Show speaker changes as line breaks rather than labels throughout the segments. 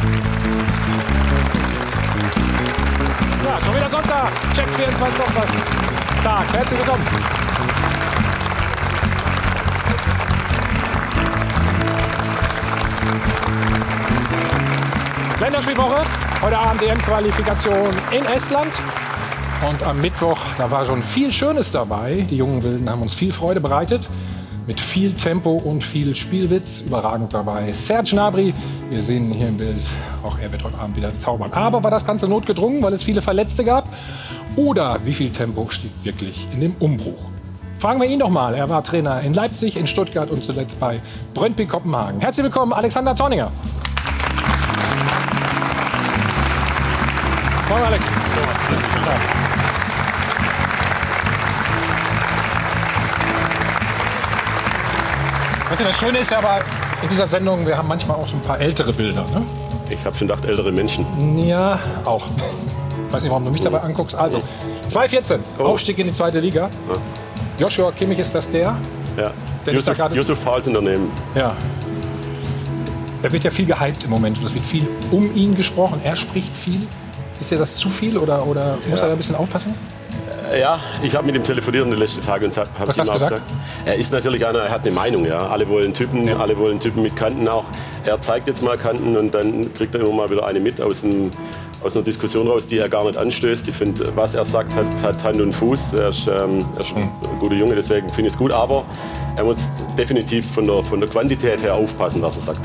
Ja, schon wieder Sonntag. Check 24 Wochen. Tag. Herzlich willkommen. Länderspielwoche. Heute Abend EM-Qualifikation in Estland. Und am Mittwoch, da war schon viel Schönes dabei. Die jungen Wilden haben uns viel Freude bereitet. Mit viel Tempo und viel Spielwitz. Überragend dabei. Serge Gnabry, wir sehen hier im Bild. Auch er wird heute Abend wieder zaubern. Aber war das Ganze notgedrungen, weil es viele Verletzte gab? Oder wie viel Tempo steckt wirklich in dem Umbruch? Fragen wir ihn doch mal. Er war Trainer in Leipzig, in Stuttgart und zuletzt bei Brøndby Kopenhagen. Herzlich willkommen, Alexander Torninger. Moin, Alex. Was ja das Schöne ist ja aber in dieser Sendung, wir haben manchmal auch so ein paar ältere Bilder. Ne?
Ich habe schon gedacht, ältere Menschen.
Ja, auch. Ich weiß nicht, warum du mich dabei anguckst. Also, 2014,
Oh.
Aufstieg in die zweite Liga. Joshua Kimmich ist das der?
Ja.
Der ist da
Yusuf, Yusuf Falten daneben.
Ja. Er wird ja viel gehypt im Moment. Es wird viel um ihn gesprochen. Er spricht viel. Ist dir das zu viel oder, oder muss er da ein bisschen aufpassen?
Ja, ich habe mit ihm telefoniert in den letzten Tagen und habe
Was
ihm auch
gesagt?
gesagt, er ist natürlich einer, er hat eine Meinung, ja. Alle wollen Typen, alle wollen Typen mit Kanten auch. Er zeigt jetzt mal Kanten und dann kriegt er immer mal wieder eine mit aus, dem, aus einer Diskussion raus, die er gar nicht anstößt. Ich finde, was er sagt, hat, hat Hand und Fuß. Er ist, ähm, er ist ein guter Junge, deswegen finde ich es gut. Aber er muss definitiv von der, von der Quantität her aufpassen, was er sagt.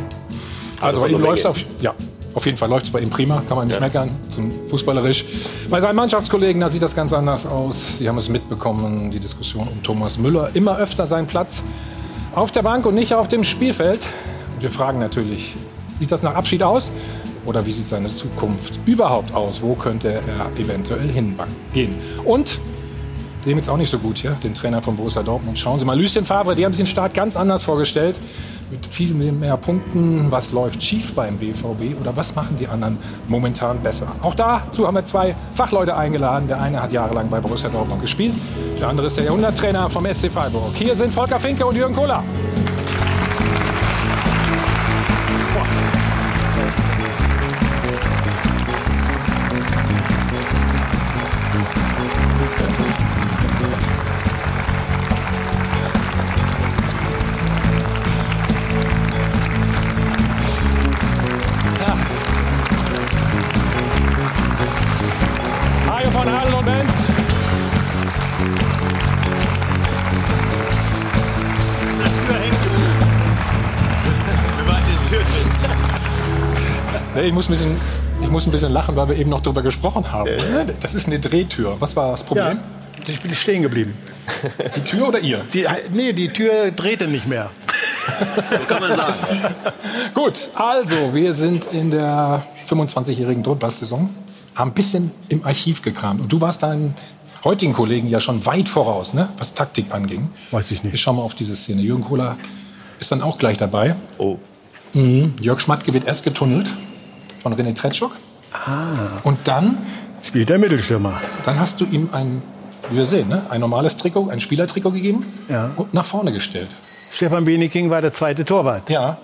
Also,
von
bei ihm läuft
Menge.
auf, ja, auf jeden Fall läuft es bei ihm prima, kann man nicht
Ja.
meckern, zum fußballerisch. Bei seinen Mannschaftskollegen, da sieht das ganz anders aus. Sie haben es mitbekommen, die Diskussion um Thomas Müller. Immer öfter sein Platz auf der Bank und nicht auf dem Spielfeld. Und wir fragen natürlich, sieht das nach Abschied aus? Oder wie sieht seine Zukunft überhaupt aus? Wo könnte er eventuell hingehen? Und dem jetzt auch nicht so gut hier, den Trainer von Borussia Dortmund. Schauen Sie mal, Lucien Favre, die haben sich den Start ganz anders vorgestellt. Mit viel mehr Punkten. Was läuft schief beim BVB oder was machen die anderen momentan besser? Auch dazu haben wir zwei Fachleute eingeladen. Der eine hat jahrelang bei Borussia Dortmund gespielt. Der andere ist der Jahrhunderttrainer vom SC Freiburg. Hier sind Volker Finke und Jürgen Kohler. Nee, ich muss, ein bisschen, ich muss ein bisschen lachen, weil wir eben noch darüber gesprochen haben. Das ist eine Drehtür. Was war das Problem?
Ja, ich bin stehen geblieben.
Die Tür oder ihr?
Sie, nee, die Tür drehte nicht mehr.
Gut, also wir sind in der 25-jährigen Druckbass-Saison, haben ein bisschen im Archiv gekramt. Und du warst deinen heutigen Kollegen ja schon weit voraus, ne? was Taktik anging.
Weiß ich nicht.
Wir schauen mal auf diese Szene. Jürgen Kohler ist dann auch gleich dabei.
Oh.
Jörg Schmatke wird erst getunnelt von René Tretschuk.
Ah.
Und dann,
Spielt der Mittelstürmer.
dann hast du ihm ein, wie wir sehen, ne? ein normales Trikot, ein Spielertrikot gegeben
Ja.
und nach vorne gestellt.
Stefan Beniking war der zweite Torwart.
Ja.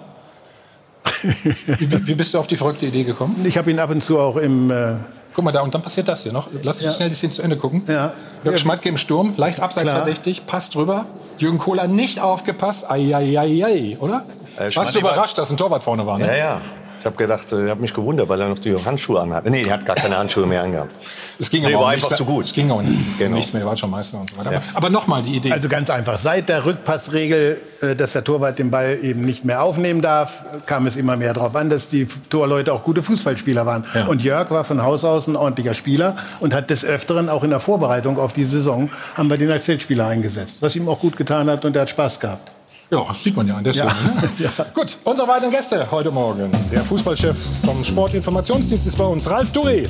wie, wie bist du auf die verrückte Idee gekommen?
Ich habe ihn ab und zu auch im. Äh,
Guck mal da, und dann passiert das hier noch. Lass uns
Ja.
schnell die Szene zu Ende gucken.
Ja.
Jörg
Ja.
Schmatke im Sturm, leicht abseits
Klar.
verdächtig, passt drüber. Jürgen Kohler nicht aufgepasst. Eieiei, oder?
Äh,
Warst du überrascht, dass ein Torwart vorne war? Ne?
Ja, ja. Ich habe gedacht, äh, ich habe mich gewundert, weil er noch die Handschuhe anhat. Nee, er hat gar keine Handschuhe mehr angehabt.
Es ging
Nee,
aber
einfach
nichts
zu
mehr.
gut.
Es ging auch nicht,
Genau.
nichts mehr, schon Meister und so weiter.
Ja.
Aber, aber nochmal die Idee.
also ganz einfach. Seit der Rückpassregel, äh, dass der Torwart den Ball eben nicht mehr aufnehmen darf, kam es immer mehr darauf an, dass die Torleute auch gute Fußballspieler waren.
Ja.
Und Jörg war von Haus aus ein ordentlicher Spieler und hat des Öfteren auch in der Vorbereitung auf die Saison haben wir den als Feldspieler eingesetzt, was ihm auch gut getan hat und er hat Spaß gehabt.
Ja, das sieht man ja an der Stelle. Ne?
Ja.
Gut, unsere weiteren Gäste heute Morgen. Der Fußballchef vom Sportinformationsdienst ist bei uns, Ralf Duré.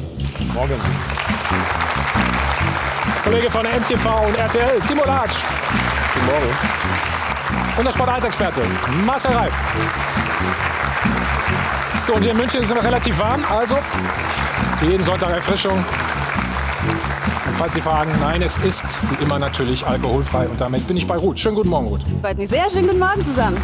Morgen. Kollege von der MTV und RTL, Timo Latsch. Guten Morgen. Und der Sport 1-Experte, Marcel Reif. So, und hier in München ist es immer relativ warm, also jeden Sonntag Erfrischung. Falls Sie fragen, nein, es ist wie immer natürlich alkoholfrei. Und damit bin ich bei Ruth. Schönen guten Morgen, Ruth.
Freut mich sehr. Schönen guten Morgen zusammen.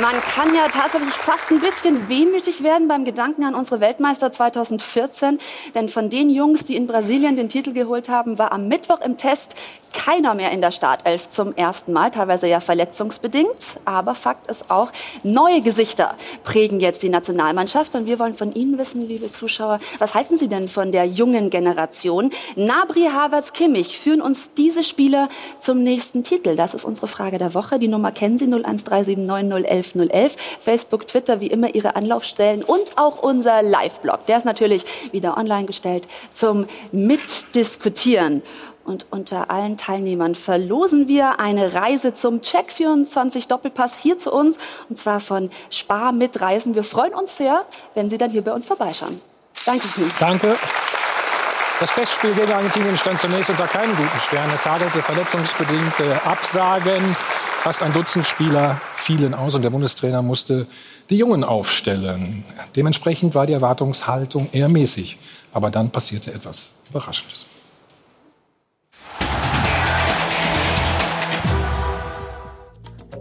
Man kann ja tatsächlich fast ein bisschen wehmütig werden beim Gedanken an unsere Weltmeister 2014. Denn von den Jungs, die in Brasilien den Titel geholt haben, war am Mittwoch im Test keiner mehr in der Startelf zum ersten Mal, teilweise ja verletzungsbedingt. Aber Fakt ist auch, neue Gesichter prägen jetzt die Nationalmannschaft. Und wir wollen von Ihnen wissen, liebe Zuschauer, was halten Sie denn von der jungen Generation? Nabri, Havertz, Kimmich führen uns diese Spieler zum nächsten Titel. Das ist unsere Frage der Woche. Die Nummer kennen Sie 01379 011 Facebook, Twitter, wie immer Ihre Anlaufstellen und auch unser Live-Blog. Der ist natürlich wieder online gestellt zum Mitdiskutieren. Und unter allen Teilnehmern verlosen wir eine Reise zum Check 24 Doppelpass hier zu uns. Und zwar von Spar mit Reisen. Wir freuen uns sehr, wenn Sie dann hier bei uns vorbeischauen. Dankeschön.
Danke. Das Testspiel gegen Argentinien stand zunächst unter keinen guten Stern. Es hagelte verletzungsbedingte Absagen. Fast ein Dutzend Spieler fielen aus und der Bundestrainer musste die Jungen aufstellen. Dementsprechend war die Erwartungshaltung eher mäßig. Aber dann passierte etwas Überraschendes.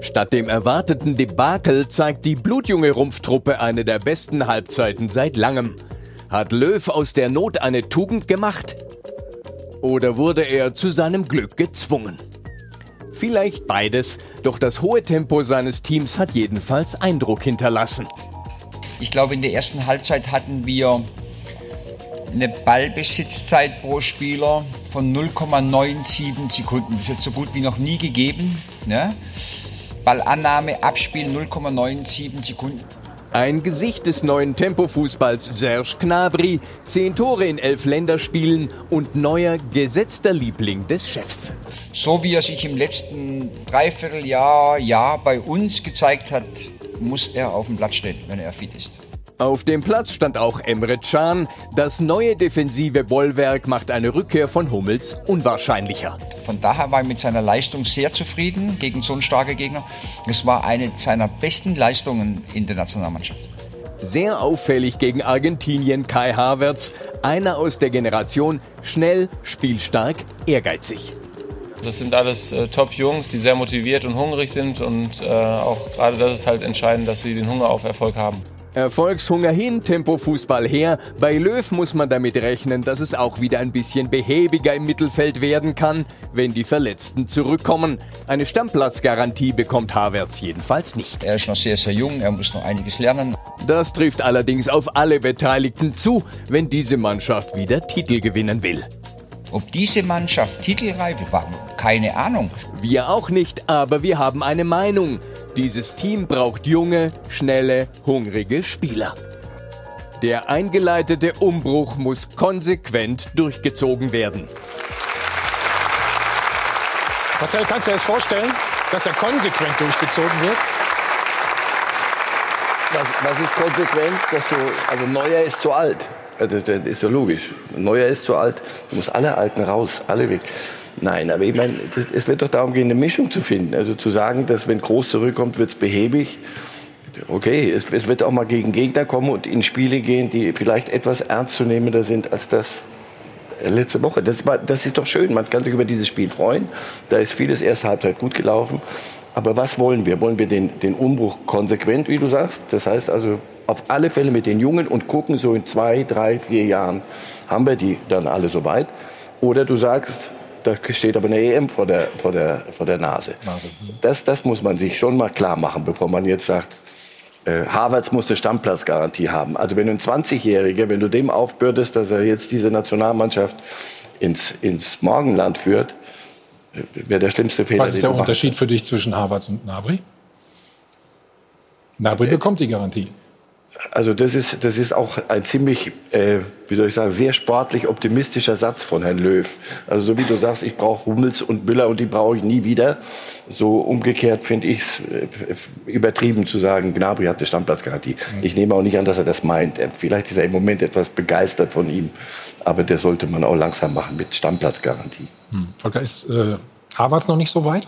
Statt dem erwarteten Debakel zeigt die blutjunge Rumpftruppe eine der besten Halbzeiten seit langem. Hat Löw aus der Not eine Tugend gemacht? Oder wurde er zu seinem Glück gezwungen? Vielleicht beides, doch das hohe Tempo seines Teams hat jedenfalls Eindruck hinterlassen.
Ich glaube, in der ersten Halbzeit hatten wir eine Ballbesitzzeit pro Spieler von 0,97 Sekunden. Das ist jetzt so gut wie noch nie gegeben. Ne? Ballannahme, Abspiel 0,97 Sekunden.
Ein Gesicht des neuen Tempofußballs Serge Gnabry, zehn Tore in elf Länderspielen und neuer gesetzter Liebling des Chefs.
So wie er sich im letzten Dreivierteljahr, Jahr bei uns gezeigt hat, muss er auf dem Platz stehen, wenn er fit ist.
Auf dem Platz stand auch Emre Can. Das neue defensive Bollwerk macht eine Rückkehr von Hummels unwahrscheinlicher.
Von daher war er mit seiner Leistung sehr zufrieden gegen so einen starken Gegner. Es war eine seiner besten Leistungen in der Nationalmannschaft.
Sehr auffällig gegen Argentinien Kai Havertz, einer aus der Generation, schnell, spielstark, ehrgeizig.
Das sind alles äh, Top-Jungs, die sehr motiviert und hungrig sind und äh, auch gerade das ist halt entscheidend, dass sie den Hunger auf Erfolg haben.
Erfolgshunger hin, Tempo-Fußball her. Bei Löw muss man damit rechnen, dass es auch wieder ein bisschen behäbiger im Mittelfeld werden kann, wenn die Verletzten zurückkommen. Eine Stammplatzgarantie bekommt Havertz jedenfalls nicht.
Er ist noch sehr, sehr jung, er muss noch einiges lernen.
Das trifft allerdings auf alle Beteiligten zu, wenn diese Mannschaft wieder Titel gewinnen will.
Ob diese Mannschaft titelreif war, keine Ahnung.
Wir auch nicht, aber wir haben eine Meinung. Dieses Team braucht junge, schnelle, hungrige Spieler. Der eingeleitete Umbruch muss konsequent durchgezogen werden.
Marcel, kannst du dir das vorstellen, dass er konsequent durchgezogen wird?
Was, was ist konsequent? Dass du, also Neuer ist zu alt. Das, das ist ja logisch. Neuer ist zu alt. Du musst alle Alten raus, alle weg. Nein, aber ich meine, das, es wird doch darum gehen, eine Mischung zu finden. Also zu sagen, dass wenn Groß zurückkommt, wird es behäbig. Okay, es, es, wird auch mal gegen Gegner kommen und in Spiele gehen, die vielleicht etwas ernstzunehmender sind als das letzte Woche. Das, das ist doch schön. Man kann sich über dieses Spiel freuen. Da ist vieles erste Halbzeit gut gelaufen. Aber was wollen wir? Wollen wir den, den Umbruch konsequent, wie du sagst? Das heißt also auf alle Fälle mit den Jungen und gucken, so in zwei, drei, vier Jahren haben wir die dann alle soweit. Oder du sagst, da steht aber eine EM vor der, vor der, vor der Nase. Das, das muss man sich schon mal klar machen, bevor man jetzt sagt, äh, Harvards muss eine Stammplatzgarantie haben. Also wenn ein 20-Jähriger, wenn du dem aufbürdest, dass er jetzt diese Nationalmannschaft ins, ins Morgenland führt, wäre der schlimmste Fehler.
Was ist der Unterschied für dich zwischen Harvards und Nabri? Nabri äh, bekommt die Garantie.
Also das ist, das ist auch ein ziemlich, äh, wie soll ich sagen, sehr sportlich optimistischer Satz von Herrn Löw. Also so wie du sagst, ich brauche Hummels und Müller und die brauche ich nie wieder. So umgekehrt finde ich es äh, übertrieben zu sagen, Gnabry hat eine Stammplatzgarantie. Mhm. Ich nehme auch nicht an, dass er das meint. Vielleicht ist er im Moment etwas begeistert von ihm. Aber der sollte man auch langsam machen mit Stammplatzgarantie.
Hm. Volker, ist äh, Havertz noch nicht so weit?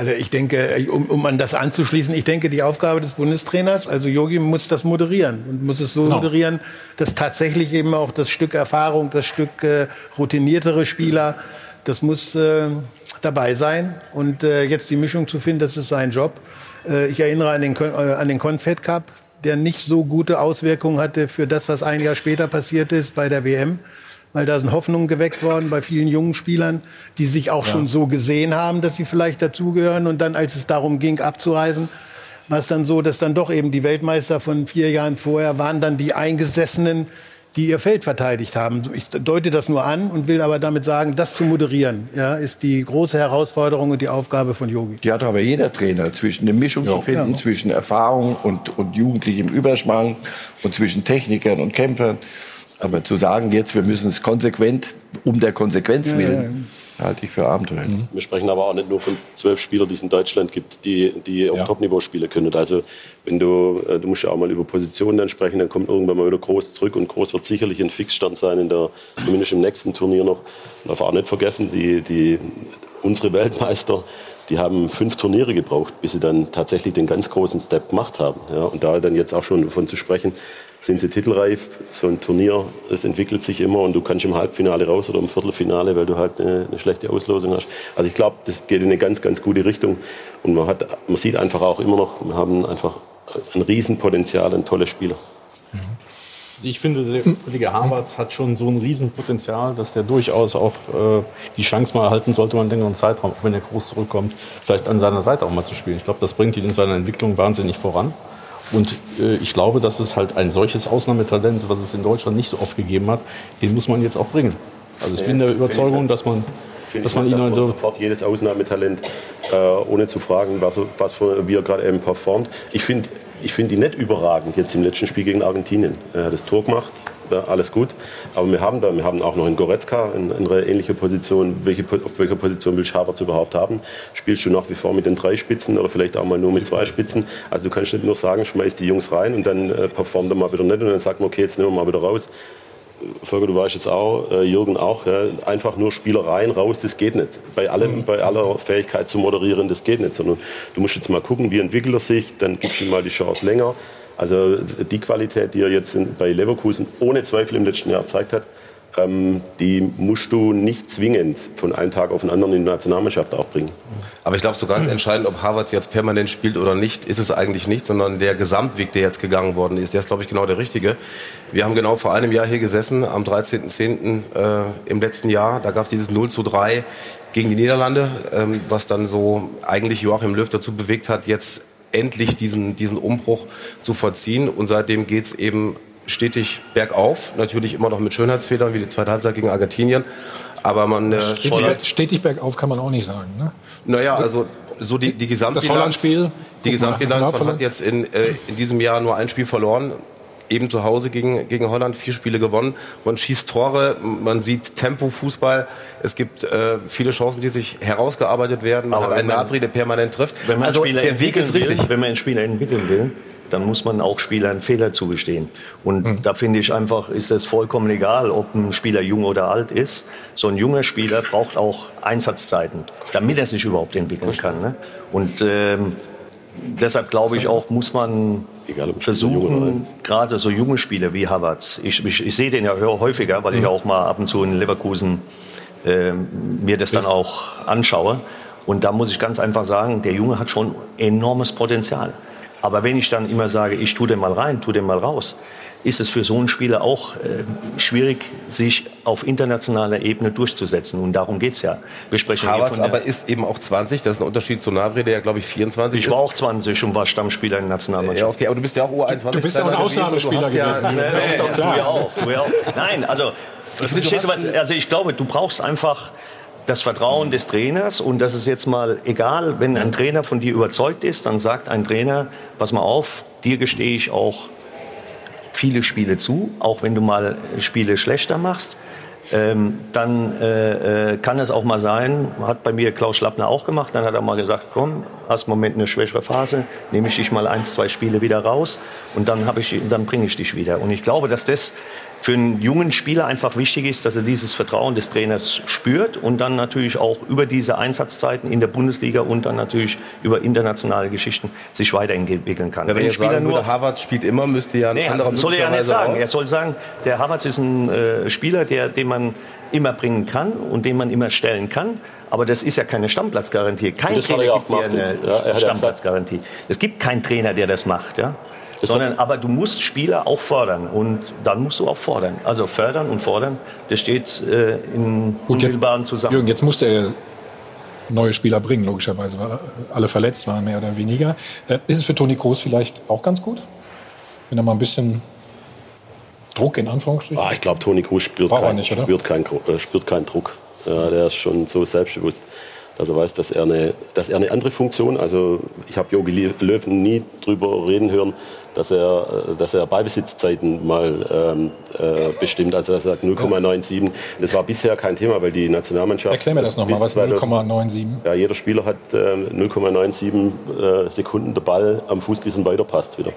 Also ich denke, um, um an das anzuschließen, ich denke, die Aufgabe des Bundestrainers, also Yogi muss das moderieren und muss es so genau. moderieren, dass tatsächlich eben auch das Stück Erfahrung, das Stück äh, routiniertere Spieler Das muss äh, dabei sein. Und äh, jetzt die Mischung zu finden, das ist sein Job. Äh, ich erinnere an den, äh, an den Confed Cup, der nicht so gute Auswirkungen hatte für das, was ein Jahr später passiert ist bei der WM. Weil da sind Hoffnungen geweckt worden bei vielen jungen Spielern, die sich auch schon so gesehen haben, dass sie vielleicht dazugehören. Und dann, als es darum ging, abzureisen, war es dann so, dass dann doch eben die Weltmeister von vier Jahren vorher waren dann die Eingesessenen, die ihr Feld verteidigt haben. Ich deute das nur an und will aber damit sagen, das zu moderieren, ja, ist die große Herausforderung und die Aufgabe von Yogi.
Die hat aber jeder Trainer, zwischen eine Mischung zu finden,
Ja.
zwischen Erfahrung und, und jugendlichem Überschwang und zwischen Technikern und Kämpfern. Aber zu sagen, jetzt wir müssen es konsequent, um der Konsequenz willen, halte ich für Abenteuer.
Wir sprechen aber auch nicht nur von zwölf Spielern, die es in Deutschland gibt, die, die auf
Ja.
Topniveau spielen können. Also wenn du, äh, du musst ja auch mal über Positionen dann sprechen, dann kommt irgendwann mal wieder Groß zurück und Groß wird sicherlich ein Fixstern sein in der, zumindest im nächsten Turnier noch. Man darf auch nicht vergessen, die, die, unsere Weltmeister, die haben fünf Turniere gebraucht, bis sie dann tatsächlich den ganz großen Step gemacht haben. Ja, und da dann jetzt auch schon davon zu sprechen, sind sie titelreif. So ein Turnier, das entwickelt sich immer und du kannst im Halbfinale raus oder im Viertelfinale, weil du halt eine, eine schlechte Auslosung hast. Also ich glaube, das geht in eine ganz, ganz gute Richtung. Und man, hat, man sieht einfach auch immer noch, wir haben einfach ein Riesenpotenzial, ein toller Spieler.
Ich finde, der Kollege Havertz hat schon so ein Riesenpotenzial, dass der durchaus auch äh, die Chance mal erhalten sollte, mal einen längeren Zeitraum, auch wenn er groß zurückkommt, vielleicht an seiner Seite auch mal zu spielen. Ich glaube, das bringt ihn in seiner Entwicklung wahnsinnig voran. Und äh, ich glaube, dass es halt ein solches Ausnahmetalent, was es in Deutschland nicht so oft gegeben hat, den muss man jetzt auch bringen. Also ich bin der Überzeugung, dass man,
Finde
dass
ich
man
nicht,
ihn
dass man
so
sofort jedes Ausnahmetalent, äh, ohne zu fragen, was, was für, wie er gerade eben performt. Ich finde ich find ihn nicht überragend jetzt im letzten Spiel gegen Argentinien. Er hat das Tor gemacht, ja, alles gut. Aber wir haben da, wir haben auch noch einen Goretzka in, in einer ähnlichen Position. Welche, auf welcher Position will Havertz überhaupt haben? Spielst du nach wie vor mit den drei Spitzen oder vielleicht auch mal nur mit zwei Spitzen? Also du kannst nicht nur sagen, schmeiß die Jungs rein und dann äh, performt er mal wieder nicht und dann sagt man, okay, jetzt nehmen wir mal wieder raus. Volker, du weißt es auch, äh, Jürgen auch, ja, einfach nur Spielereien raus, das geht nicht. Bei, allem, bei aller Fähigkeit zu moderieren, das geht nicht. Sondern du musst jetzt mal gucken, wie entwickelt er sich, dann gibst du ihm mal die Chance länger. Also die Qualität, die er jetzt bei Leverkusen ohne Zweifel im letzten Jahr gezeigt hat, ähm, die musst du nicht zwingend von einem Tag auf den anderen in die Nationalmannschaft auch bringen.
Aber ich glaube, so ganz entscheidend, ob Harvard jetzt permanent spielt oder nicht, ist es eigentlich nicht, sondern der Gesamtweg, der jetzt gegangen worden ist, der ist, glaube ich, genau der richtige. Wir haben genau vor einem Jahr hier gesessen, am 13.10. Äh, im letzten Jahr. Da gab es dieses 0 zu 3 gegen die Niederlande, ähm, was dann so eigentlich Joachim Löw dazu bewegt hat, jetzt endlich diesen, diesen Umbruch zu vollziehen. Und seitdem geht's eben stetig bergauf. Natürlich immer noch mit Schönheitsfehlern, wie die zweite Halbzeit gegen Argentinien. Aber man äh,
Stetig, stetig bergauf kann man auch nicht sagen. Ne?
naja, also so die, die Gesamtbilanz.
Das Holland-Spiel,
Die Gesamtbilanz, man hat jetzt in, äh, in diesem Jahr nur ein Spiel verloren. Eben zu Hause gegen, gegen Holland vier Spiele gewonnen. Man schießt Tore, man sieht Tempo-Fußball. Es gibt äh, viele Chancen, die sich herausgearbeitet werden. Man
Aber
hat einen Nabri, der permanent trifft.
Wenn man
also der Weg ist richtig.
Will, wenn man einen Spieler entwickeln will, dann muss man auch Spielern Fehler zugestehen. Und da finde ich einfach, ist es vollkommen egal, ob ein Spieler jung oder alt ist. So ein junger Spieler braucht auch Einsatzzeiten, damit er sich überhaupt entwickeln kann. Ne? Und ähm, deshalb glaube ich auch, muss man
Egal,
versuchen, gerade so junge Spieler wie Havertz, ich, ich, ich sehe den ja häufiger, weil ich auch mal ab und zu in Leverkusen ähm, mir das dann auch anschaue. Und da muss ich ganz einfach sagen, der Junge hat schon enormes Potenzial. Aber wenn ich dann immer sage, ich tue den mal rein, tue den mal raus, ist es für so einen Spieler auch äh, schwierig, sich auf internationaler Ebene durchzusetzen. Und darum geht's ja. Wir sprechen hier
Havertz
von der,
aber ist eben auch 20. Das ist ein Unterschied zu Nabri, der ja, glaube ich, 24
ich
ist.
war auch 20 und war Stammspieler in der Nationalmannschaft.
ja, okay, aber du bist ja auch U21.
Du bist ja auch ein
gewesen.
Ausnahmespieler
hast ja-
gewesen.
Nee,
Das ist doch klar.
Du ja auch, du ja auch. Nein, also, verstehst du was? Also ich glaube, du brauchst einfach das Vertrauen des Trainers und das ist jetzt mal egal, wenn ein Trainer von dir überzeugt ist, dann sagt ein Trainer, pass mal auf, dir gestehe ich auch viele Spiele zu, auch wenn du mal Spiele schlechter machst. Ähm, dann äh, äh, kann es auch mal sein, hat bei mir Klaus Schlappner auch gemacht, dann hat er mal gesagt, komm, hast im Moment eine schwächere Phase, nehme ich dich mal eins, zwei Spiele wieder raus und dann, ich, dann bringe ich dich wieder. Und ich glaube, dass das für einen jungen Spieler einfach wichtig ist, dass er dieses Vertrauen des Trainers spürt und dann natürlich auch über diese Einsatzzeiten in der Bundesliga und dann natürlich über internationale Geschichten sich weiterentwickeln kann.
Ja, wenn
ein
ihr sagen würde, Havertz spielt immer, müsste ja ein
Nee,
anderer
soll er ja nicht sagen.
raus.
Er soll sagen, der Havertz ist ein äh, Spieler, der, den man immer bringen kann und den man immer stellen kann. Aber das ist ja keine Stammplatzgarantie. Kein
Das hat er
Trainer
ja auch
gibt
gemacht
eine.
Ja, ja
Stammplatzgarantie. Es gibt keinen Trainer, der das macht. Ja? Sondern, aber du musst Spieler auch fordern und dann musst du auch fordern. Also fördern und fordern, das steht äh, in unmittelbaren Zusammenhang.
Jürgen, jetzt musste er neue Spieler bringen, logischerweise, weil alle verletzt waren, mehr oder weniger. Äh, ist es für Toni Kroos vielleicht auch ganz gut? Wenn er mal ein bisschen Druck in Anführungsstrichen?
Ah, ich glaube, Toni Kroos spürt, kein,
nicht, oder?
spürt, kein, äh, spürt keinen Druck. Ja, der ist schon so selbstbewusst, dass er weiß, dass er eine, dass er eine andere Funktion, also ich habe Jogi Löw nie drüber reden hören, dass er, äh, dass er Ballbesitzzeiten mal ähm, äh, bestimmt, also er sagt 0,97. Das war bisher kein Thema, weil die Nationalmannschaft...
Erklär mir das nochmal, was
2000
0,97?
Ja, jeder Spieler hat äh, 0,97 äh, Sekunden der Ball am Fuß, bis er weiterpasst wieder.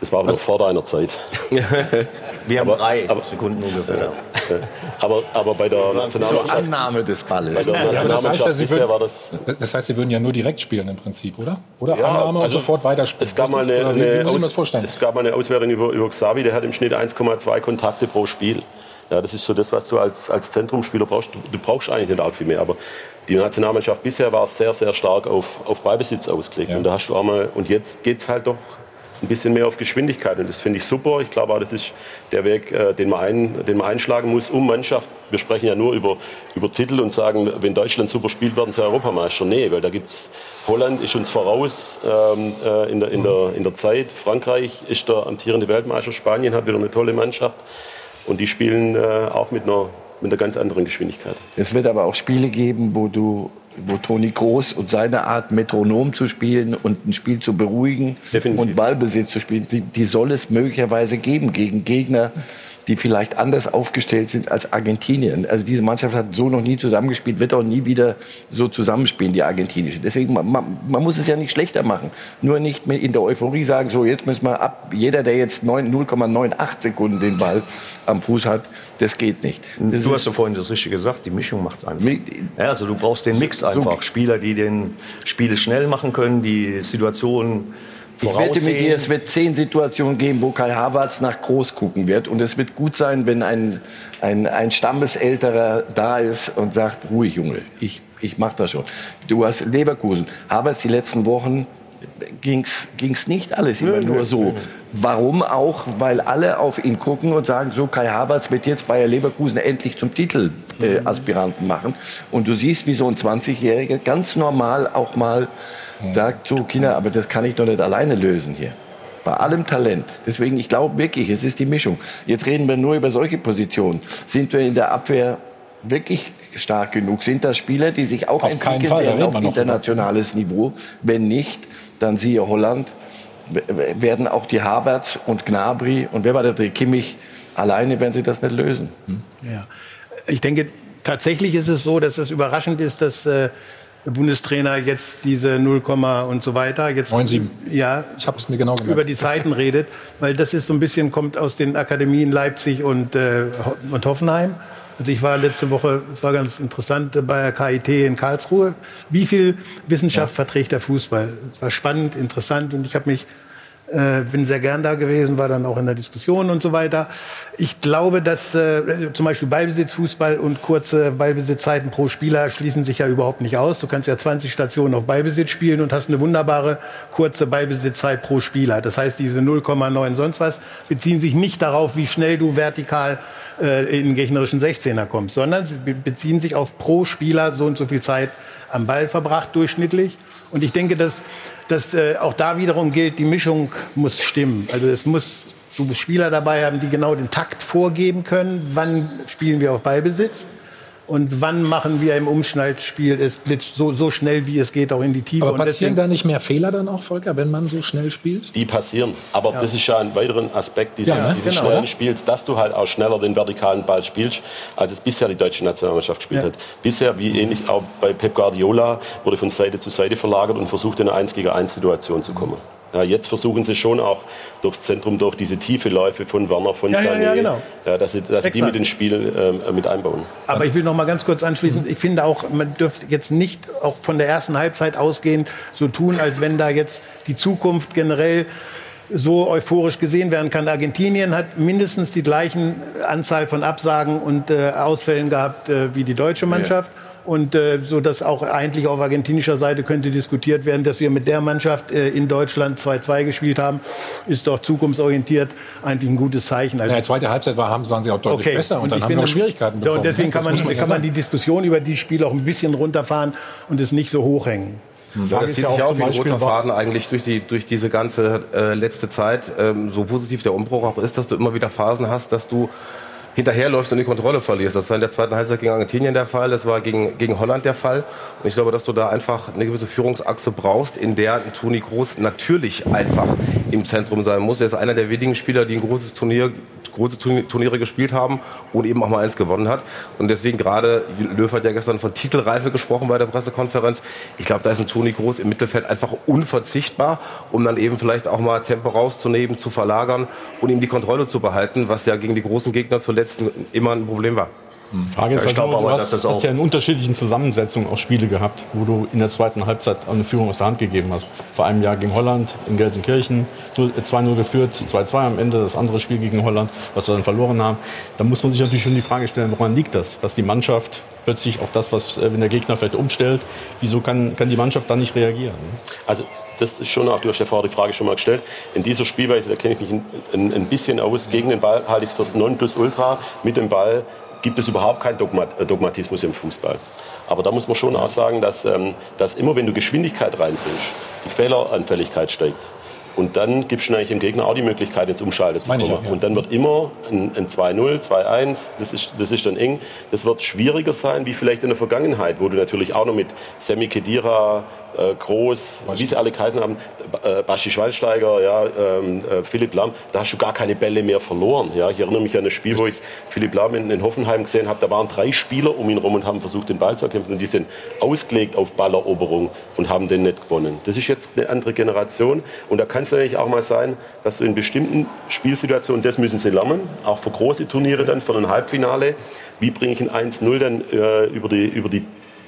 Das war noch vor deiner Zeit.
Wir haben
Aber-
drei
aber-
Sekunden ungefähr.
Aber, aber bei der
Zur
Nationalmannschaft,
Annahme des Balles.
bei der
Ja, aber das heißt,
Nationalmannschaft
ja, Sie
bisher
würden,
war das
das heißt, Sie würden ja nur direkt spielen im Prinzip, oder? Oder
Ja,
Annahme und
also
sofort weiterspielen.
Es gab mal eine,
Oder wie, wie
eine, Aus,
das vorstellen?
es gab mal eine Auswertung über, über Xavi, der hat im Schnitt 1,2 Kontakte pro Spiel. Ja, das ist so das, was du als, als Zentrumspieler brauchst. Du, du brauchst eigentlich nicht arg viel mehr. Aber die Nationalmannschaft bisher war sehr, sehr stark auf, auf Ballbesitz ausgelegt.
Ja.
Und da hast du auch mal, und jetzt geht es halt doch ein bisschen mehr auf Geschwindigkeit. Und das finde ich super. Ich glaube auch, das ist der Weg, äh, den, man ein, den man einschlagen muss, um Mannschaft. Wir sprechen ja nur über, über Titel und sagen, wenn Deutschland super spielt, werden sie Europameister. Nee, weil da gibt's Holland ist uns voraus ähm, äh, in, der, in, der, in der Zeit. Frankreich ist der amtierende Weltmeister. Spanien hat wieder eine tolle Mannschaft. Und die spielen äh, auch mit einer, mit einer ganz anderen Geschwindigkeit.
Es wird aber auch Spiele geben, wo du wo Toni Groß und seine Art Metronom zu spielen und ein Spiel zu beruhigen
Definitiv.
und Ballbesitz zu spielen, die, die soll es möglicherweise geben gegen Gegner, die vielleicht anders aufgestellt sind als Argentinien. Also diese Mannschaft hat so noch nie zusammengespielt, wird auch nie wieder so zusammenspielen, die argentinische. Deswegen, man, man, muss es ja nicht schlechter machen. Nur nicht in der Euphorie sagen, so jetzt müssen wir ab, jeder, der jetzt 9 0,98 Sekunden den Ball am Fuß hat, das geht nicht. Das
Du hast ja vorhin das Richtige gesagt, die Mischung macht es einfach. Ja, also du brauchst den Mix einfach. Spieler, die den Spiele schnell machen können, die Situationen
Ich wette mit dir, es wird zehn Situationen geben, wo Kai Havertz nach Groß gucken wird. Und es wird gut sein, wenn ein, ein, ein Stammesälterer da ist und sagt, ruhig Junge, ich, ich mach das schon. Du hast Leverkusen. Havertz die letzten Wochen ging's ging's nicht alles immer nur so. Warum auch? Weil alle auf ihn gucken und sagen, so Kai Havertz wird jetzt Bayer Leverkusen endlich zum Titelaspiranten äh, Aspiranten machen. Und du siehst, wie so ein 20-Jähriger ganz normal auch mal sagt, so Kinder, aber das kann ich doch nicht alleine lösen hier. Bei allem Talent. Deswegen, ich glaube wirklich, es ist die Mischung. Jetzt reden wir nur über solche Positionen. Sind wir in der Abwehr wirklich stark genug? Sind das Spieler, die sich auch
Auf
entwickeln
Fall,
werden auf internationales Niveau? Wenn nicht, dann siehe Holland, werden auch die Havertz und Gnabry und wer war der? Kimmich alleine werden sie das nicht lösen.
Ja. Ich denke, tatsächlich ist es so, dass es überraschend ist, dass äh, Bundestrainer jetzt diese 0, und so weiter jetzt
9,7.
ja
Ich habe es mir genau gemerkt.
über die Zeiten redet, weil das ist so ein bisschen kommt aus den Akademien Leipzig und äh, und Hoffenheim. Also ich war letzte Woche, es war ganz interessant bei der KIT in Karlsruhe. Wie viel Wissenschaft verträgt der Fußball? Es war spannend, interessant und ich habe mich äh, bin sehr gern da gewesen, war dann auch in der Diskussion und so weiter. Ich glaube, dass äh, zum Beispiel Ballbesitzfußball und kurze Ballbesitzzeiten pro Spieler schließen sich ja überhaupt nicht aus. Du kannst ja 20 Stationen auf Ballbesitz spielen und hast eine wunderbare kurze Ballbesitzzeit pro Spieler. Das heißt, diese 0,9 sonst was beziehen sich nicht darauf, wie schnell du vertikal äh, in den gegnerischen 16er kommst, sondern sie be- beziehen sich auf pro Spieler so und so viel Zeit am Ball verbracht durchschnittlich. Und ich denke, dass, dass äh, auch da wiederum gilt, die Mischung muss stimmen. Also es muss du musst Spieler dabei haben, die genau den Takt vorgeben können. Wann spielen wir auf Ballbesitz? Und wann machen wir im Umschnallspiel es blitzt so, so schnell wie es geht auch in die Tiefe?
Aber
Und
passieren
deswegen-
da nicht mehr Fehler dann auch, Volker, wenn man so schnell spielt?
Die passieren. Aber das ist ja ein weiterer Aspekt dieses,
Ja, ne?
dieses
Genau.
schnellen Spiels, dass du halt auch schneller den vertikalen Ball spielst, als es bisher die deutsche Nationalmannschaft gespielt
Ja.
hat. Bisher, wie ähnlich auch bei Pep Guardiola, wurde von Seite zu Seite verlagert und versucht, in eine 1 gegen 1 Situation zu kommen. Ja, jetzt versuchen sie schon auch durchs Zentrum, durch diese tiefe Läufe von Werner, von
Ja, ja,
Sané,
ja, genau.
ja, dass sie, dass die mit ins Spiel ähm, mit einbauen.
Aber ich will noch mal ganz kurz anschließen. Ich finde auch, man dürfte jetzt nicht auch von der ersten Halbzeit ausgehend so tun, als wenn da jetzt die Zukunft generell so euphorisch gesehen werden kann. Argentinien hat mindestens die gleichen Anzahl von Absagen und äh, Ausfällen gehabt äh, wie die deutsche Mannschaft. Und äh, so dass auch eigentlich auf argentinischer Seite könnte diskutiert werden, dass wir mit der Mannschaft äh, in Deutschland 2-2 gespielt haben, ist doch zukunftsorientiert eigentlich ein gutes Zeichen. Also
Ja, zweite Halbzeit war, haben, waren sie auch deutlich besser und, dann
ich
haben wir
finde-
auch Schwierigkeiten
Ja,
bekommen.
und deswegen kann man,
ja
kann man die Diskussion über die Spiele auch ein bisschen runterfahren und es nicht so hochhängen.
Ja, das zieht
ja
sich
auch
wie ein roter Faden eigentlich durch, die, durch diese ganze äh, letzte Zeit. Ähm, so positiv der Umbruch auch ist, dass du immer wieder Phasen hast, dass du hinterherläufst und die Kontrolle verlierst. Das war in der zweiten Halbzeit gegen Argentinien der Fall, das war gegen, gegen Holland der Fall. Und ich glaube, dass du da einfach eine gewisse Führungsachse brauchst, in der ein Toni Kroos natürlich einfach im Zentrum sein muss. Er ist einer der wenigen Spieler, die ein großes Turnier große Turni- Turniere gespielt haben und eben auch mal eins gewonnen hat. Und deswegen gerade, Löw hat ja gestern von Titelreife gesprochen bei der Pressekonferenz. Ich glaube, da ist ein Toni Groß im Mittelfeld einfach unverzichtbar, um dann eben vielleicht auch mal Tempo rauszunehmen, zu verlagern und ihm die Kontrolle zu behalten, was ja gegen die großen Gegner zuletzt immer ein Problem war.
Frage ist
Ja, ich
halt nur, du hast,
das
hast ja in unterschiedlichen Zusammensetzungen auch Spiele gehabt, wo du in der zweiten Halbzeit eine Führung aus der Hand gegeben hast. Vor einem Jahr gegen Holland in Gelsenkirchen 0 äh, 2-0 geführt, 2-2 am Ende, das andere Spiel gegen Holland, was wir dann verloren haben. Da muss man sich natürlich schon die Frage stellen, woran liegt das? Dass die Mannschaft plötzlich auf das, was äh, wenn der Gegner vielleicht umstellt, wieso kann, kann die Mannschaft dann nicht reagieren?
Also das ist schon auch, du hast ja vorher die Frage schon mal gestellt, in dieser Spielweise, da kenne ich mich ein, ein, ein bisschen aus, gegen den Ball halte ich es fürs Nonplusultra, mit dem Ball gibt es überhaupt keinen Dogmat, äh, Dogmatismus im Fußball. Aber da muss man schon auch sagen, dass, ähm, dass immer wenn du Geschwindigkeit reinbringst, die Fehleranfälligkeit steigt. Und dann gibst du eigentlich dem Gegner auch die Möglichkeit, ins Umschalten zu kommen.
auch, ja.
Und dann wird immer ein, ein 2-0, 2-1, das ist, das ist dann eng. Das wird schwieriger sein, wie vielleicht in der Vergangenheit, wo du natürlich auch noch mit Sammy Kedira, äh, Groß, wie sie alle geheißen haben, äh, Baschi Schweinsteiger, ja, ähm, äh, Philipp Lahm, da hast du gar keine Bälle mehr verloren. Ja. Ich erinnere mich an ein Spiel, wo ich Philipp Lahm in, in Hoffenheim gesehen habe, da waren drei Spieler um ihn rum und haben versucht, den Ball zu erkämpfen und die sind ausgelegt auf Balleroberung und haben den nicht gewonnen. Das ist jetzt eine andere Generation und da kann es natürlich auch mal sein, dass du in bestimmten Spielsituationen, das müssen sie lernen, auch für große Turniere dann, für ein Halbfinale, wie bringe ich ein 1-0 dann äh, über, die, über die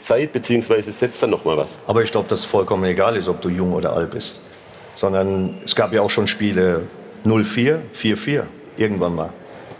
Zeit, beziehungsweise setzt dann noch mal was.
Aber ich glaube, dass es vollkommen egal ist, ob du jung oder alt bist. Sondern es gab ja auch schon Spiele 0-4, 4-4, irgendwann mal.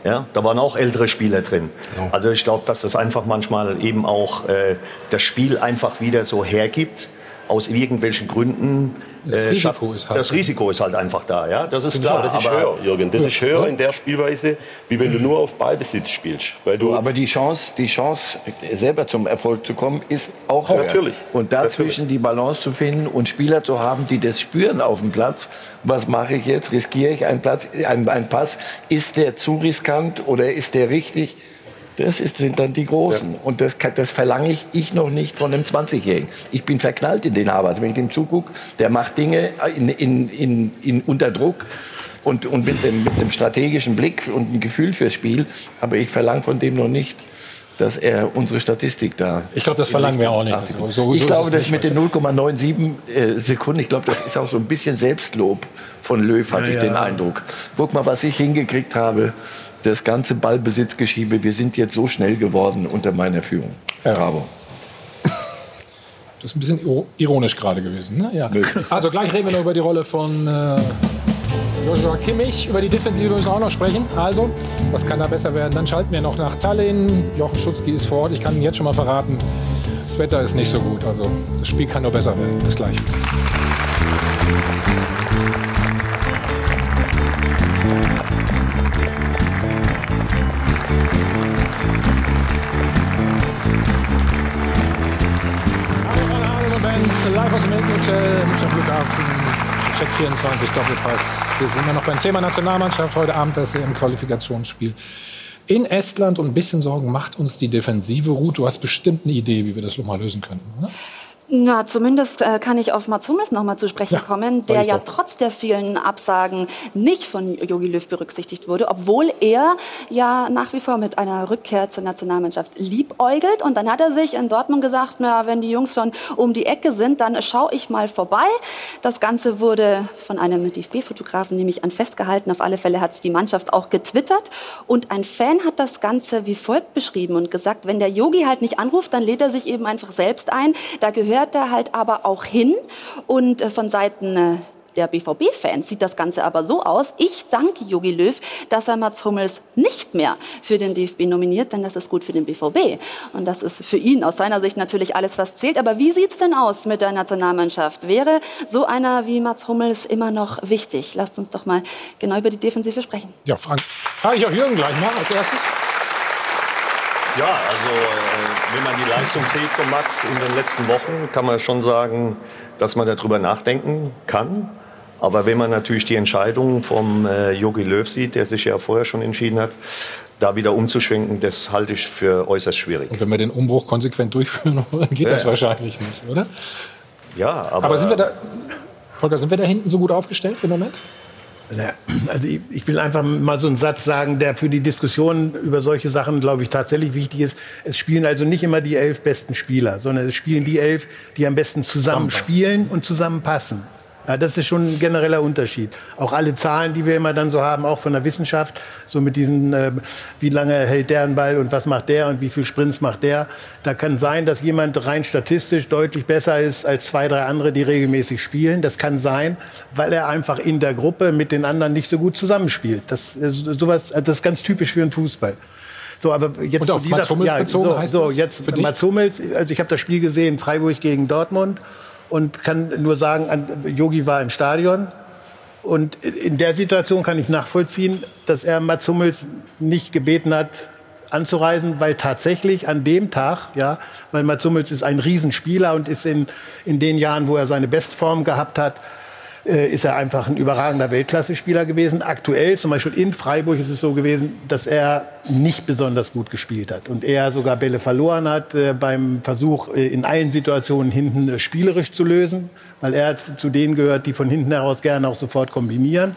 Ja, da waren auch ältere Spieler drin. Also ich glaube, dass das einfach manchmal eben auch äh, das Spiel einfach wieder so hergibt, aus irgendwelchen Gründen.
Das
äh,
Risiko ist halt-
Das Risiko ist halt einfach da, ja. Das ist klar.
Das ist
aber-
höher, Jürgen. Das ist höher in der Spielweise, wie wenn du nur auf Ballbesitz spielst. Weil du,
Aber die Chance, die Chance, selber zum Erfolg zu kommen, ist auch höher.
Natürlich.
Und dazwischen die Balance zu finden und Spieler zu haben, die das spüren auf dem Platz. Was mache ich jetzt? Riskiere ich einen Platz, einen, einen Pass? Ist der zu riskant oder ist der richtig? Das ist, sind dann die Großen. Und das, das verlange ich, ich noch nicht von einem 20-Jährigen. Ich bin verknallt in den Harvard. Wenn ich dem zugucke, der macht Dinge in, in, in, in unter Druck und, und mit, dem, mit einem strategischen Blick und einem Gefühl fürs Spiel. Aber ich verlange von dem noch nicht, dass er unsere Statistik da.
Ich glaube, das verlangen wir auch nicht. so- so
ich glaube, das mit den 0,97 äh, Sekunden, ich glaube, das ist auch so ein bisschen Selbstlob von Löw, hatte
Ja,
ich
ja.
den Eindruck. Guck mal, was ich hingekriegt habe. Das ganze Ballbesitzgeschiebe, wir sind jetzt so schnell geworden unter meiner Führung. Bravo.
Das ist ein bisschen iro- ironisch gerade gewesen. Ne? Ja. Also gleich reden wir noch über die Rolle von äh, Joshua Kimmich. Über die Defensive müssen wir auch noch sprechen. Also, was kann da besser werden? Dann schalten wir noch nach Tallinn. Jochen Schutzki ist vor Ort. Ich kann Ihnen jetzt schon mal verraten, das Wetter ist nicht so gut. Also das Spiel kann nur besser werden. Bis gleich. Live aus dem Hilton Hotel, Münchner Flughafen, Check 24, Doppelpass. Wir sind immer noch beim Thema Nationalmannschaft. Heute Abend das EM-Qualifikationsspiel in Estland. Und ein bisschen Sorgen macht uns die Defensive. Ruth, du hast bestimmt eine Idee, wie wir das noch mal lösen könnten. Oder?
Na, zumindest äh, kann ich auf Mats Hummels noch mal zu sprechen
Ja,
kommen, der ja trotz der vielen Absagen nicht von Jogi Löw berücksichtigt wurde, obwohl er ja nach wie vor mit einer Rückkehr zur Nationalmannschaft liebäugelt. Und dann hat er sich in Dortmund gesagt, na, wenn die Jungs schon um die Ecke sind, dann schaue ich mal vorbei. Das Ganze wurde von einem DFB-Fotografen nämlich an festgehalten. Auf alle Fälle hat es die Mannschaft auch getwittert. Und ein Fan hat das Ganze wie folgt beschrieben und gesagt, wenn der Yogi halt nicht anruft, dann lädt er sich eben einfach selbst ein. Da gehört er halt aber auch hin. Und äh, von Seiten äh, der BVB-Fans sieht das Ganze aber so aus. Ich danke Jogi Löw, dass er Mats Hummels nicht mehr für den DFB nominiert, denn das ist gut für den BVB. Und das ist für ihn aus seiner Sicht natürlich alles, was zählt. Aber wie sieht's denn aus mit der Nationalmannschaft? Wäre so einer wie Mats Hummels immer noch wichtig? Lasst uns doch mal genau über die Defensive sprechen.
Ja, frage frag ich auch Jürgen gleich mal als erstes.
Ja, also äh, wenn man die Leistung sieht von Mats in den letzten Wochen, kann man schon sagen, dass man darüber nachdenken kann. Aber wenn man natürlich die Entscheidung vom äh, Jogi Löw sieht, der sich ja vorher schon entschieden hat, da wieder umzuschwenken, das halte ich für äußerst schwierig.
Und wenn wir den Umbruch konsequent durchführen wollen, geht
Ja,
das wahrscheinlich nicht, oder?
Ja, aber,
Aber sind wir da, Volker, sind wir da hinten so gut aufgestellt im Moment?
Ja, Also ich, ich will einfach mal so einen Satz sagen, der für die Diskussion über solche Sachen, glaube ich, tatsächlich wichtig ist. Es spielen also nicht immer die elf besten Spieler, sondern es spielen die elf, die am besten zusammen spielen und zusammenpassen. Ja, das ist schon ein genereller Unterschied. Auch alle Zahlen, die wir immer dann so haben, auch von der Wissenschaft, so mit diesen, äh, wie lange hält der einen Ball und was macht der und wie viel Sprints macht der. Da kann sein, dass jemand rein statistisch deutlich besser ist als zwei, drei andere, die regelmäßig spielen. Das kann sein, weil er einfach in der Gruppe mit den anderen nicht so gut zusammenspielt. Das, äh, sowas, das ist ganz typisch für den Fußball. So, aber jetzt
Und auf Mats Hummels bezogen
so,
heißt
so jetzt? Mats Hummels. Also ich habe das Spiel gesehen, Freiburg gegen Dortmund und kann nur sagen, Yogi war im Stadion. Und in der Situation kann ich nachvollziehen, dass er Mats Hummels nicht gebeten hat, anzureisen, weil tatsächlich an dem Tag, ja, weil Mats Hummels ist ein Riesenspieler und ist in, in den Jahren, wo er seine Bestform gehabt hat, äh, ist er einfach ein überragender Weltklasse-Spieler gewesen. Aktuell, zum Beispiel in Freiburg, ist es so gewesen, dass er nicht besonders gut gespielt hat und er sogar Bälle verloren hat äh, beim Versuch, äh, in allen Situationen hinten äh, spielerisch zu lösen, weil er zu denen gehört, die von hinten heraus gerne auch sofort kombinieren.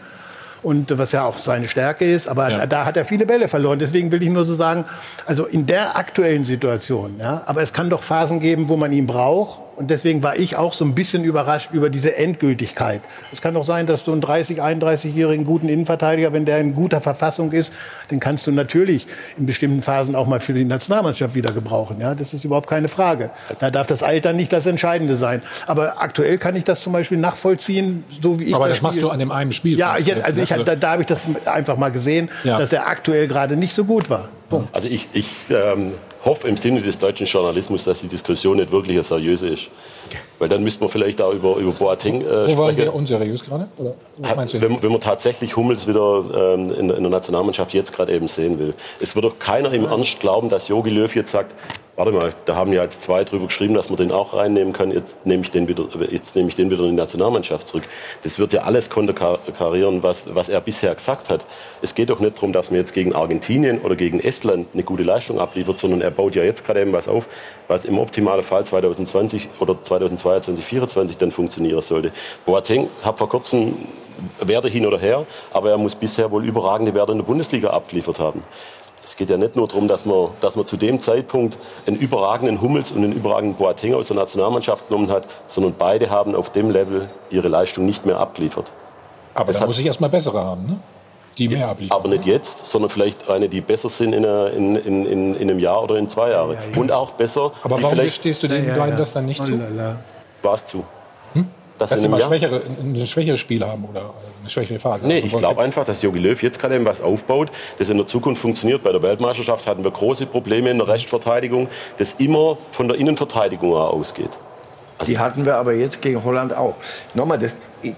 Und äh, was ja auch seine Stärke ist, aber
Ja.
da hat er viele Bälle verloren. Deswegen will ich nur so sagen, also in der aktuellen Situation, ja, aber es kann doch Phasen geben, wo man ihn braucht. Und deswegen war ich auch so ein bisschen überrascht über diese Endgültigkeit. Es kann doch sein, dass du einen 30, 31-jährigen guten Innenverteidiger, wenn der in guter Verfassung ist, den kannst du natürlich in bestimmten Phasen auch mal für die Nationalmannschaft wieder gebrauchen. Ja, das ist überhaupt keine Frage. Da darf das Alter nicht das Entscheidende sein. Aber aktuell kann ich das zum Beispiel nachvollziehen, so wie ich
Aber
das
das machst du an dem einen Spiel.
ja, jetzt, also
ne?
ich, hab- da, da habe ich das einfach mal gesehen,
Ja.
dass er aktuell gerade nicht so gut war. Punkt.
Also ich, ich ähm, hoffe im Sinne des deutschen Journalismus, dass die Diskussion nicht wirklich eine seriöse ist. Weil dann müsste man vielleicht auch über, über Boateng äh,
Wo waren
sprechen.
wir unseriös gerade? Oder jetzt?
Wenn, wenn man tatsächlich Hummels wieder ähm, in, in der Nationalmannschaft jetzt gerade eben sehen will. Es wird doch keiner im Ernst glauben, dass Jogi Löw jetzt sagt, warte mal, da haben ja jetzt zwei drüber geschrieben, dass man den auch reinnehmen kann, jetzt nehme ich den wieder, jetzt nehme ich den wieder in die Nationalmannschaft zurück. Das wird ja alles konterkarieren, was, was er bisher gesagt hat. Es geht doch nicht darum, dass man jetzt gegen Argentinien oder gegen Estland eine gute Leistung abliefert, sondern er baut ja jetzt gerade eben was auf, was im optimalen Fall 2020 oder 2022, 2024 dann funktionieren sollte. Boateng hat vor kurzem Werte hin oder her, aber er muss bisher wohl überragende Werte in der Bundesliga abgeliefert haben. Es geht ja nicht nur darum, dass man, dass man zu dem Zeitpunkt einen überragenden Hummels und einen überragenden Boateng aus der Nationalmannschaft genommen hat, sondern beide haben auf dem Level ihre Leistung nicht mehr abgeliefert.
Aber
Das
da muss ich erstmal bessere haben, ne? Die mehr abliefern.
Aber nicht jetzt, sondern vielleicht eine, die besser sind in, einer, in, in, in, in einem Jahr oder in zwei Jahren. Und auch besser,
Aber warum gestehst du den beiden das dann nicht zu?
was zu. Das
Dass
in
sie mal schwächere, ein schwächeres Spiel haben oder eine schwächere Phase.
Nee,
Also
ich glaube einfach, dass Jogi Löw jetzt gerade eben was aufbaut, das in der Zukunft funktioniert. Bei der Weltmeisterschaft hatten wir große Probleme in der Rechtsverteidigung, das immer von der Innenverteidigung ausgeht.
Die hatten wir aber jetzt gegen Holland auch. Nochmal, das,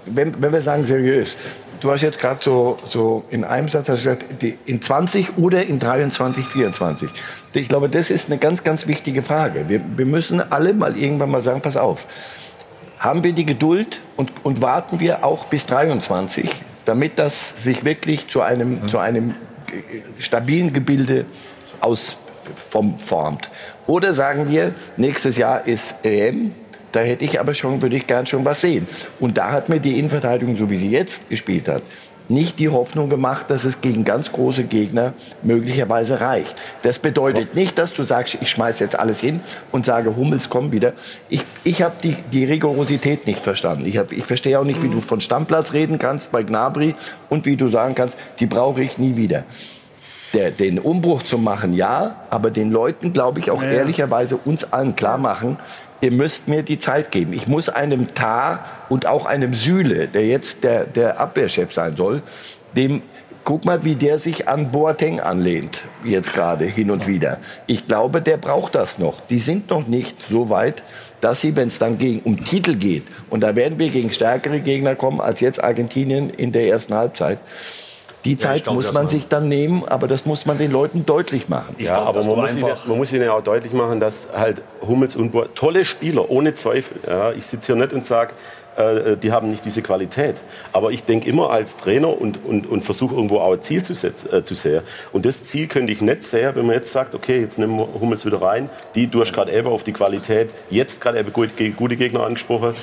wenn, wenn wir sagen seriös, du hast jetzt gerade so, so in einem Satz hast gesagt, in 20 oder in 23, 24. Ich glaube, das ist eine ganz, ganz wichtige Frage. Wir, wir müssen alle mal irgendwann mal sagen, pass auf, haben wir die Geduld und, und warten wir auch bis 23, damit das sich wirklich zu einem, zu einem äh, stabilen Gebilde ausformt? Oder sagen wir, nächstes Jahr ist EM, Da hätte ich aber schon, würde ich gern schon was sehen. Und da hat mir die Innenverteidigung, so wie sie jetzt gespielt hat, nicht die Hoffnung gemacht, dass es gegen ganz große Gegner möglicherweise reicht. Das bedeutet nicht, dass du sagst, ich schmeiße jetzt alles hin und sage, Hummels, komm wieder. Ich, ich habe die, die Rigorosität nicht verstanden. Ich, hab, ich verstehe auch nicht, wie du von Stammplatz reden kannst bei Gnabry und wie du sagen kannst, die brauche ich nie wieder. Der, den Umbruch zu machen, ja, aber den Leuten, glaube ich, auch
Ja.
ehrlicherweise uns allen klar machen, ihr müsst mir die Zeit geben. Ich muss einem Tar und auch einem Süle, der jetzt der, der Abwehrchef sein soll, dem Guck mal, wie der sich an Boateng anlehnt, jetzt gerade hin und wieder. Ich glaube, der braucht das noch. Die sind noch nicht so weit, dass sie, wenn es dann gegen, um Titel geht, und da werden wir gegen stärkere Gegner kommen als jetzt Argentinien in der ersten Halbzeit, die Zeit
glaube,
muss man sich dann nehmen, aber das muss man den Leuten deutlich machen.
Ja, aber man muss, ihnen, man muss ihnen auch deutlich machen, dass halt Hummels und Boat, tolle Spieler, ohne Zweifel. Ja, ich sitze hier nicht und sage, äh, die haben nicht diese Qualität. Aber ich denke immer als Trainer und, und, und versuche irgendwo auch ein Ziel zu, setz, äh, zu sehen. Und das Ziel könnte ich nicht sehen, wenn man jetzt sagt, okay, jetzt nehmen wir Hummels wieder rein. Die, du hast gerade eben auf die Qualität, jetzt gerade eben gut, gute Gegner angesprochen.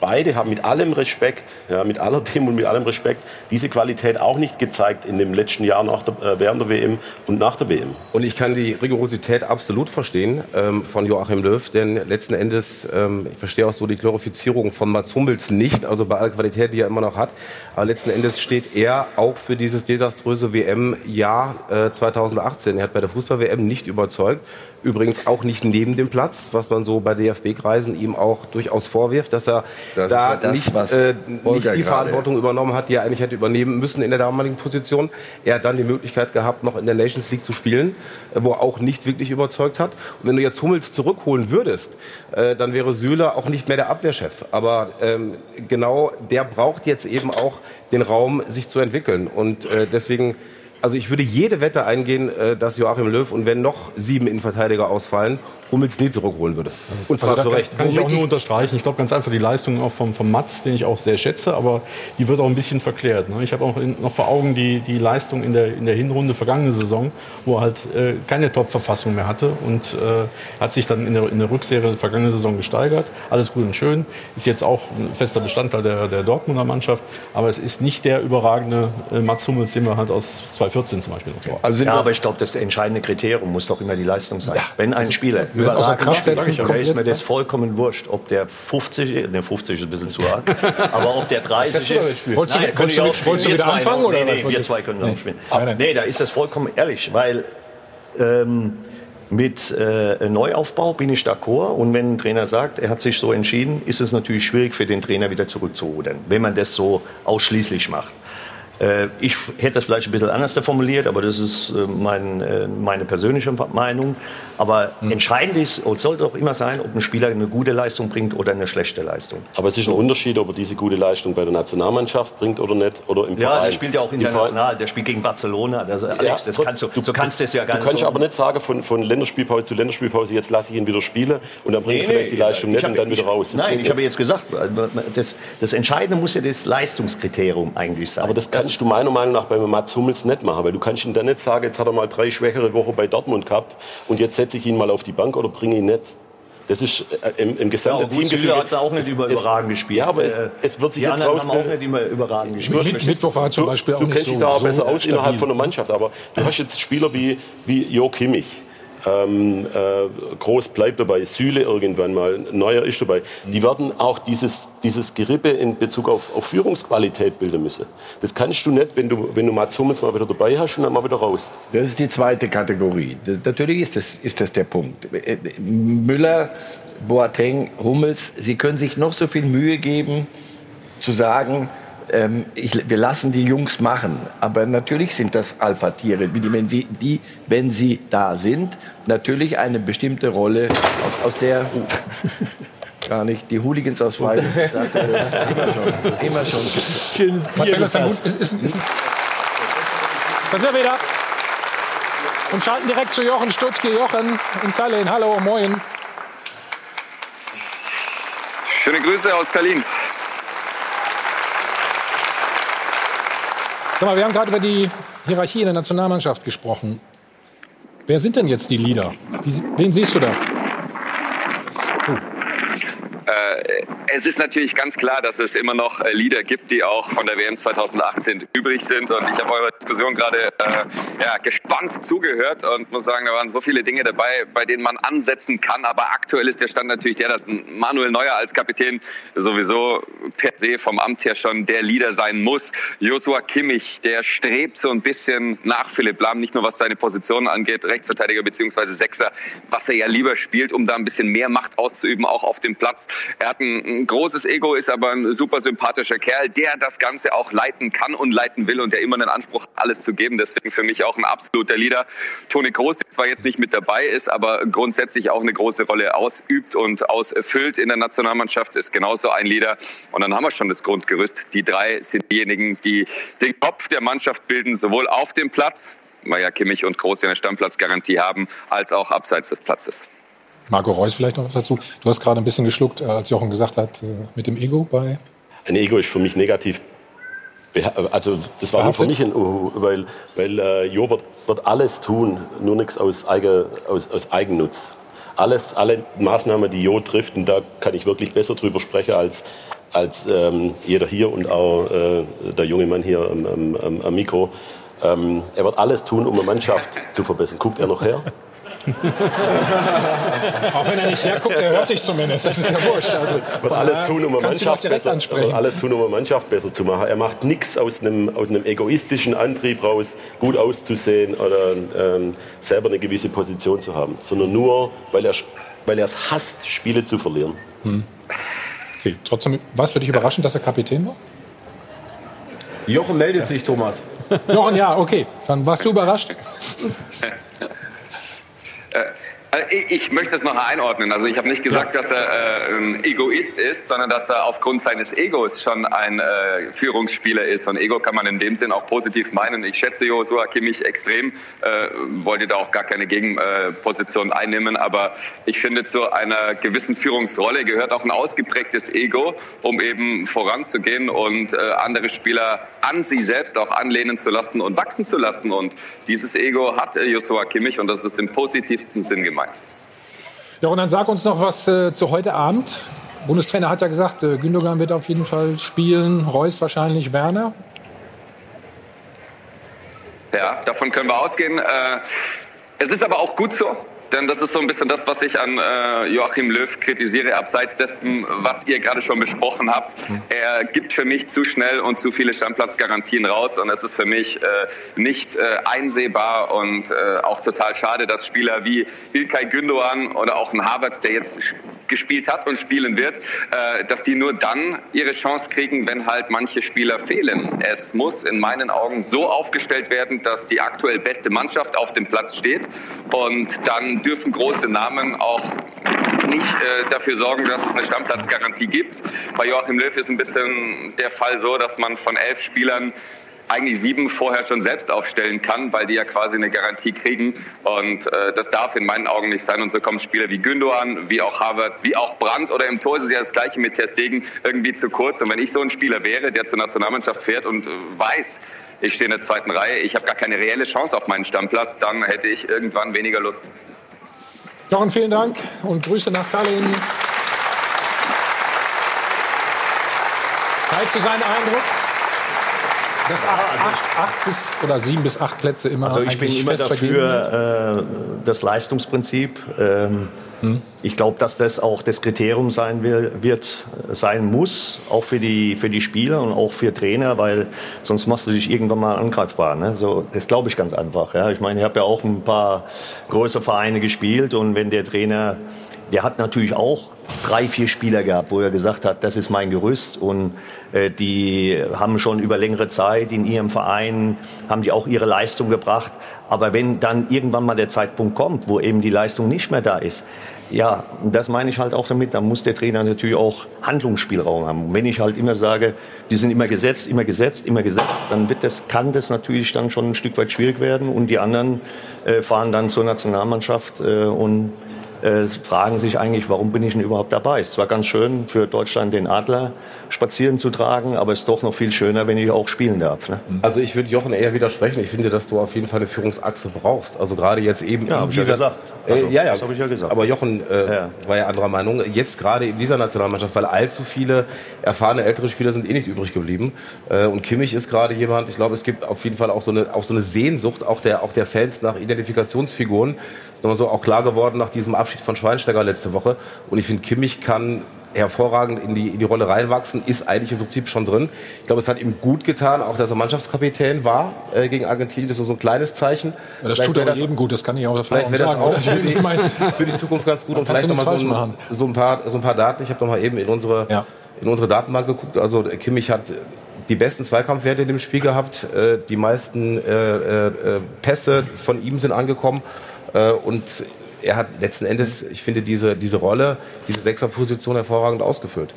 Beide haben mit allem Respekt, ja, mit aller Dem und mit allem Respekt, diese Qualität auch nicht gezeigt in dem letzten Jahr nach der, äh, während der WM und nach der WM.
Und ich kann die Rigorosität absolut verstehen ähm, von Joachim Löw, denn letzten Endes, ähm, ich verstehe auch so die Glorifizierung von Mats Hummels nicht, also bei aller Qualität, die er immer noch hat, aber letzten Endes steht er auch für dieses desaströse WM-Jahr äh, 2018. Er hat bei der Fußball-WM nicht überzeugt. Übrigens auch nicht neben dem Platz, was man so bei DFB-Kreisen ihm auch durchaus vorwirft, dass er
Das
da
ja das,
nicht, äh, nicht die Verantwortung übernommen hat, die er eigentlich hätte übernehmen müssen in der damaligen Position. Er hat dann die Möglichkeit gehabt, noch in der Nations League zu spielen, äh, wo er auch nicht wirklich überzeugt hat. Und wenn du jetzt Hummels zurückholen würdest, äh, dann wäre Süle auch nicht mehr der Abwehrchef. Aber ähm, genau der braucht jetzt eben auch den Raum, sich zu entwickeln. Und äh, deswegen, also ich würde jede Wette eingehen, äh, dass Joachim Löw und wenn noch sieben Innenverteidiger ausfallen, Hummels nie zurückholen würde. Und zwar
Also
zu Recht.
Kann ich auch nur unterstreichen. Ich glaube ganz einfach die Leistung auch vom, vom Mats, den ich auch sehr schätze, aber die wird auch ein bisschen verklärt. Ne? Ich habe auch in, noch vor Augen die, die Leistung in der, in der Hinrunde vergangene Saison, wo er halt äh, keine Top-Verfassung mehr hatte und äh, hat sich dann in der, in der Rückserie der vergangenen Saison gesteigert. Alles gut und schön. Ist jetzt auch ein fester Bestandteil der, der Dortmunder Mannschaft, aber es ist nicht der überragende äh, Mats Hummels, den wir halt aus 2014 zum Beispiel noch kennen.
Also ja, aber ich glaube, das entscheidende Kriterium muss doch immer die Leistung sein. Wenn ein Spieler
wir müssen außer Kraft setzen,
dann ist mir das vollkommen wurscht, ob der 50, ist- ne 50 ist ein bisschen zu hart, aber ob der 30 ist.
Wolltest du-
Nein,
wolltest du-
auch
wolltest du wieder anfangen, oder
Nee, nee, wir zwei können
Nee.
auch spielen.
Nein, nein.
Nee, da ist das vollkommen ehrlich, weil ähm, mit äh, Neuaufbau bin ich d'accord. Und wenn ein Trainer sagt, er hat sich so entschieden, ist es natürlich schwierig für den Trainer wieder zurückzurudern, wenn man das so ausschließlich macht. Äh, Ich hätte das vielleicht ein bisschen anders formuliert, aber das ist äh, mein, äh, meine persönliche Meinung. Aber entscheidend ist, und es sollte auch immer sein, ob ein Spieler eine gute Leistung bringt oder eine schlechte Leistung.
Aber es ist ein Unterschied, ob er diese gute Leistung bei der Nationalmannschaft bringt oder nicht, oder im
Ja,
Verein.
der spielt ja auch international, der spielt gegen Barcelona. Das, Alex,
Ja,
das kannst du, du kannst das ja gar
Du
nicht
kannst
so.
aber nicht sagen, von, von Länderspielpause zu Länderspielpause, jetzt lasse ich ihn wieder spielen und dann bringt
Nee,
er vielleicht
nee,
die Leistung
ich
nicht
hab-
und dann wieder raus. Das
Nein, ich habe jetzt gesagt, das, das Entscheidende muss ja das Leistungskriterium eigentlich sein.
aber das kannst du meiner Meinung nach bei Mats Hummels nicht machen, weil du kannst ihn dann nicht sagen, jetzt hat er mal drei schwächere Wochen bei Dortmund gehabt und jetzt setze ich ihn mal auf die Bank oder bringe ihn nicht. Das ist äh, im, im
ja,
gesamten Teamgefüge.
Süle hat auch nicht über, überragend gespielt.
Ja, aber es,
Äh,
es wird sich
die
jetzt
anderen haben auch
rausbilden.
nicht immer überragend gespielt.
Mit, Mittwoch war zum Beispiel auch
du
nicht
kennst
so,
dich da auch
so
besser aus
stabil.
innerhalb von der Mannschaft. Aber du hast jetzt Spieler wie, wie Jo Kimmich. Ähm, äh, Groß bleibt dabei, Süle irgendwann mal, Neuer ist dabei. Die werden auch dieses, dieses Gerippe in Bezug auf, auf Führungsqualität bilden müssen. Das kannst du nicht, wenn du, wenn du Mats Hummels mal wieder dabei hast und dann mal wieder raus.
Das ist die zweite Kategorie. Das, natürlich ist das, ist das der Punkt. Äh, Müller, Boateng, Hummels, sie können sich noch so viel Mühe geben, zu sagen, ähm, ich, wir lassen die Jungs machen. Aber natürlich sind das Alpha-Tiere, die, wenn, sie, die, wenn sie da sind, natürlich eine bestimmte Rolle, aus, aus der gar nicht die Hooligans aus das Immer schon. Immer schon.
Marcel, das ist ein gut. Ist, ist, ist, da sind wir wieder. Und schalten direkt zu Jochen Stutzki. Jochen in Tallinn. Hallo, moin.
Schöne Grüße aus Tallinn.
Sag mal, wir haben gerade über die Hierarchie in der Nationalmannschaft gesprochen. Wer sind denn jetzt die Leader? Wen siehst du da?
Äh, es ist natürlich ganz klar, dass es immer noch äh, Lieder gibt, die auch von der WM 2018 übrig sind. Und ich habe eure Diskussion gerade äh, ja, gespannt zugehört und muss sagen, da waren so viele Dinge dabei, bei denen man ansetzen kann. Aber aktuell ist der Stand natürlich der, dass Manuel Neuer als Kapitän sowieso per se vom Amt her schon der Leader sein muss. Joshua Kimmich, der strebt so ein bisschen nach Philipp Lahm, nicht nur was seine Position angeht, Rechtsverteidiger bzw. Sechser, was er ja lieber spielt, um da ein bisschen mehr Macht auszuüben, auch auf dem Platz. Er hat ein, ein großes Ego, ist aber ein super sympathischer Kerl, der das Ganze auch leiten kann und leiten will und der immer einen Anspruch hat, alles zu geben. Deswegen für mich auch ein absoluter Leader. Toni Groß, der zwar jetzt nicht mit dabei ist, aber grundsätzlich auch eine große Rolle ausübt und ausfüllt in der Nationalmannschaft, ist genauso ein Leader. Und dann haben wir schon das Grundgerüst. Die drei sind diejenigen, die den Kopf der Mannschaft bilden, sowohl auf dem Platz, weil ja Kimmich und Groß ja eine Stammplatzgarantie haben, als auch abseits des Platzes.
Marco Reus vielleicht noch dazu. Du hast gerade ein bisschen geschluckt, äh, als Jochen gesagt hat, äh, mit dem Ego bei.
Ein Ego ist für mich negativ. Also das war für mich ein Uhu, weil, weil äh, Jo wird, wird alles tun, nur nichts aus, Eigen, aus, aus Eigennutz. Alles, alle Maßnahmen, die Jo trifft, und da kann ich wirklich besser drüber sprechen als, als ähm, jeder hier und auch äh, der junge Mann hier am, am, am Mikro. Ähm, er wird alles tun, um eine Mannschaft zu verbessern. Guckt er noch her?
Auch wenn er nicht herguckt, er hört dich zumindest. Das ist ja wurscht. Also,
wird alles tun, um eine Mannschaft besser, wird alles tun, um eine Mannschaft besser zu machen. Er macht nichts aus einem, aus einem egoistischen Antrieb raus, gut auszusehen oder ähm, selber eine gewisse Position zu haben, sondern nur, weil er, weil er es hasst, Spiele zu verlieren. Hm.
Okay, trotzdem, war es für dich überraschend, dass er Kapitän war?
Jochen meldet sich, Thomas.
Jochen, ja, okay. Dann warst du überrascht.
Äh, also ich möchte es noch einordnen. Also ich habe nicht gesagt, dass er äh, ein Egoist ist, sondern dass er aufgrund seines Egos schon ein äh, Führungsspieler ist. Und Ego kann man in dem Sinn auch positiv meinen. Ich schätze Joshua Kimmich extrem, äh, wollte da auch gar keine Gegenposition einnehmen. Aber ich finde, zu einer gewissen Führungsrolle gehört auch ein ausgeprägtes Ego, um eben voranzugehen und äh, andere Spieler an sich selbst auch anlehnen zu lassen und wachsen zu lassen. Und dieses Ego hat äh, Joshua Kimmich und das ist im positivsten Sinn gemeint gemeint.
Ja, und dann sag uns noch was äh, zu heute Abend. Bundestrainer hat ja gesagt, äh, Gündogan wird auf jeden Fall spielen, Reus wahrscheinlich, Werner.
Ja, davon können wir ausgehen. Äh, es ist aber auch gut so, denn das ist so ein bisschen das, was ich an äh, Joachim Löw kritisiere, abseits dessen, was ihr gerade schon besprochen habt. Er gibt für mich zu schnell und zu viele Standplatzgarantien raus und es ist für mich äh, nicht äh, einsehbar und äh, auch total schade, dass Spieler wie Ilkay Gündoğan oder auch ein Havertz, der jetzt gespielt hat und spielen wird, äh, dass die nur dann ihre Chance kriegen, wenn halt manche Spieler fehlen. Es muss in meinen Augen so aufgestellt werden, dass die aktuell beste Mannschaft auf dem Platz steht und dann dürfen große Namen auch nicht äh, dafür sorgen, dass es eine Stammplatzgarantie gibt. Bei Joachim Löw ist ein bisschen der Fall so, dass man von elf Spielern eigentlich sieben vorher schon selbst aufstellen kann, weil die ja quasi eine Garantie kriegen. Und äh, das darf in meinen Augen nicht sein. Und so kommen Spieler wie Gündoğan, wie auch Havertz, wie auch Brandt oder im Tor ist es ja das Gleiche mit Ter Stegen irgendwie zu kurz. Und wenn ich so ein Spieler wäre, der zur Nationalmannschaft fährt und äh, weiß, ich stehe in der zweiten Reihe, ich habe gar keine reelle Chance auf meinen Stammplatz, dann hätte ich irgendwann weniger Lust.
Jochen, vielen Dank und Grüße nach Tallinn. Teilst du seinen Eindruck? Dass acht, acht, acht, bis oder sieben bis acht Plätze immer
Also ich bin immer dafür äh, das Leistungsprinzip. Ähm, hm. Ich glaube, dass das auch das Kriterium sein will, wird, sein muss, auch für die, für die Spieler und auch für Trainer, weil sonst machst du dich irgendwann mal angreifbar. Ne? So, das glaube ich ganz einfach. Ja? Ich meine, ich habe ja auch ein paar große Vereine gespielt und wenn der Trainer, der hat natürlich auch drei, vier Spieler gehabt, wo er gesagt hat, das ist mein Gerüst und äh, die haben schon über längere Zeit in ihrem Verein, haben die auch ihre Leistung gebracht. Aber wenn dann irgendwann mal der Zeitpunkt kommt, wo eben die Leistung nicht mehr da ist, ja, das meine ich halt auch damit, da muss der Trainer natürlich auch Handlungsspielraum haben. Wenn ich halt immer sage, die sind immer gesetzt, immer gesetzt, immer gesetzt, dann wird das, kann das natürlich dann schon ein Stück weit schwierig werden und die anderen äh, fahren dann zur Nationalmannschaft äh, und äh, fragen sich eigentlich, warum bin ich denn überhaupt dabei? Es zwar ganz schön für Deutschland den Adler spazieren zu tragen, aber es ist doch noch viel schöner, wenn ich auch spielen darf. Ne?
Also ich würde Jochen eher widersprechen. Ich finde, dass du auf jeden Fall eine Führungsachse brauchst. Also gerade jetzt eben
Ja,
in
ja
dieser,
gesagt.
Äh,
Also,
ja, ja,
das hab ich ja gesagt.
Aber Jochen äh,
Ja.
war ja anderer Meinung. Jetzt gerade in dieser Nationalmannschaft, weil allzu viele erfahrene ältere Spieler sind eh nicht übrig geblieben. Äh, und Kimmich ist gerade jemand. Ich glaube, es gibt auf jeden Fall auch so eine auch so eine Sehnsucht auch der auch der Fans nach Identifikationsfiguren. Ist nochmal so auch klar geworden nach diesem Abschied von Schweinsteiger letzte Woche. Und ich finde, Kimmich kann hervorragend in die, in die Rolle reinwachsen, ist eigentlich im Prinzip schon drin. Ich glaube, es hat ihm gut getan, auch dass er Mannschaftskapitän war äh, gegen Argentinien. Das ist so ein kleines Zeichen.
Ja, das
Vielleicht
tut aber jedem gut, das kann ich auch
Vielleicht wäre das auch für die, für die Zukunft ganz gut. Und vielleicht
kann
noch mal
nichts
so ein, so, ein paar, so ein paar Daten. Ich habe noch mal eben in unsere, in unsere Datenbank geguckt. Also Kimmich hat die besten Zweikampfwerte in dem Spiel gehabt. Äh, Die meisten äh, äh, Pässe von ihm sind angekommen. Äh, Und er hat letzten Endes, ich finde, diese, diese Rolle, diese Sechserposition hervorragend ausgefüllt.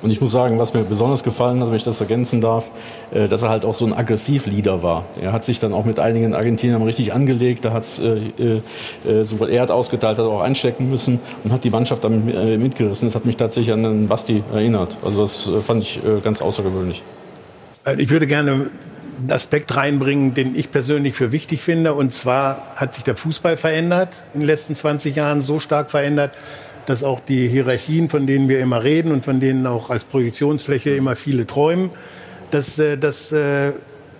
Und ich muss sagen, was mir besonders gefallen hat, wenn ich das ergänzen darf, äh, dass er halt auch so ein Aggressivleader war. Er hat sich dann auch mit einigen Argentiniern richtig angelegt, da hat äh, äh, sowohl er hat ausgeteilt, hat auch einstecken müssen und hat die Mannschaft damit äh, mitgerissen. Das hat mich tatsächlich an den Basti erinnert. Also das äh, fand ich äh, ganz außergewöhnlich.
Ich würde gerne einen Aspekt reinbringen, den ich persönlich für wichtig finde. Und zwar hat sich der Fußball verändert in den letzten 20 Jahren, so stark verändert, dass auch die Hierarchien, von denen wir immer reden und von denen auch als Projektionsfläche immer viele träumen, dass, äh, dass äh,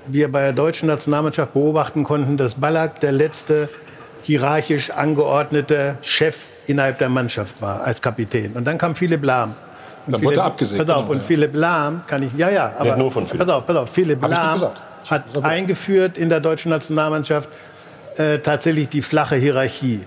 wir bei der deutschen Nationalmannschaft beobachten konnten, dass Ballack der letzte hierarchisch angeordnete Chef innerhalb der Mannschaft war als Kapitän. Und dann kam Philipp Lahm. Und
Dann wurde
Philipp-
er abgesägt,
Pass auf,
genau,
und
ja.
Philipp Lahm kann ich, ja, ja, aber
nur von Philipp.
pass auf, pass auf, Philipp
Hab ich nicht
Lahm
gesagt.
Hat eingeführt in der deutschen Nationalmannschaft äh, tatsächlich die flache Hierarchie.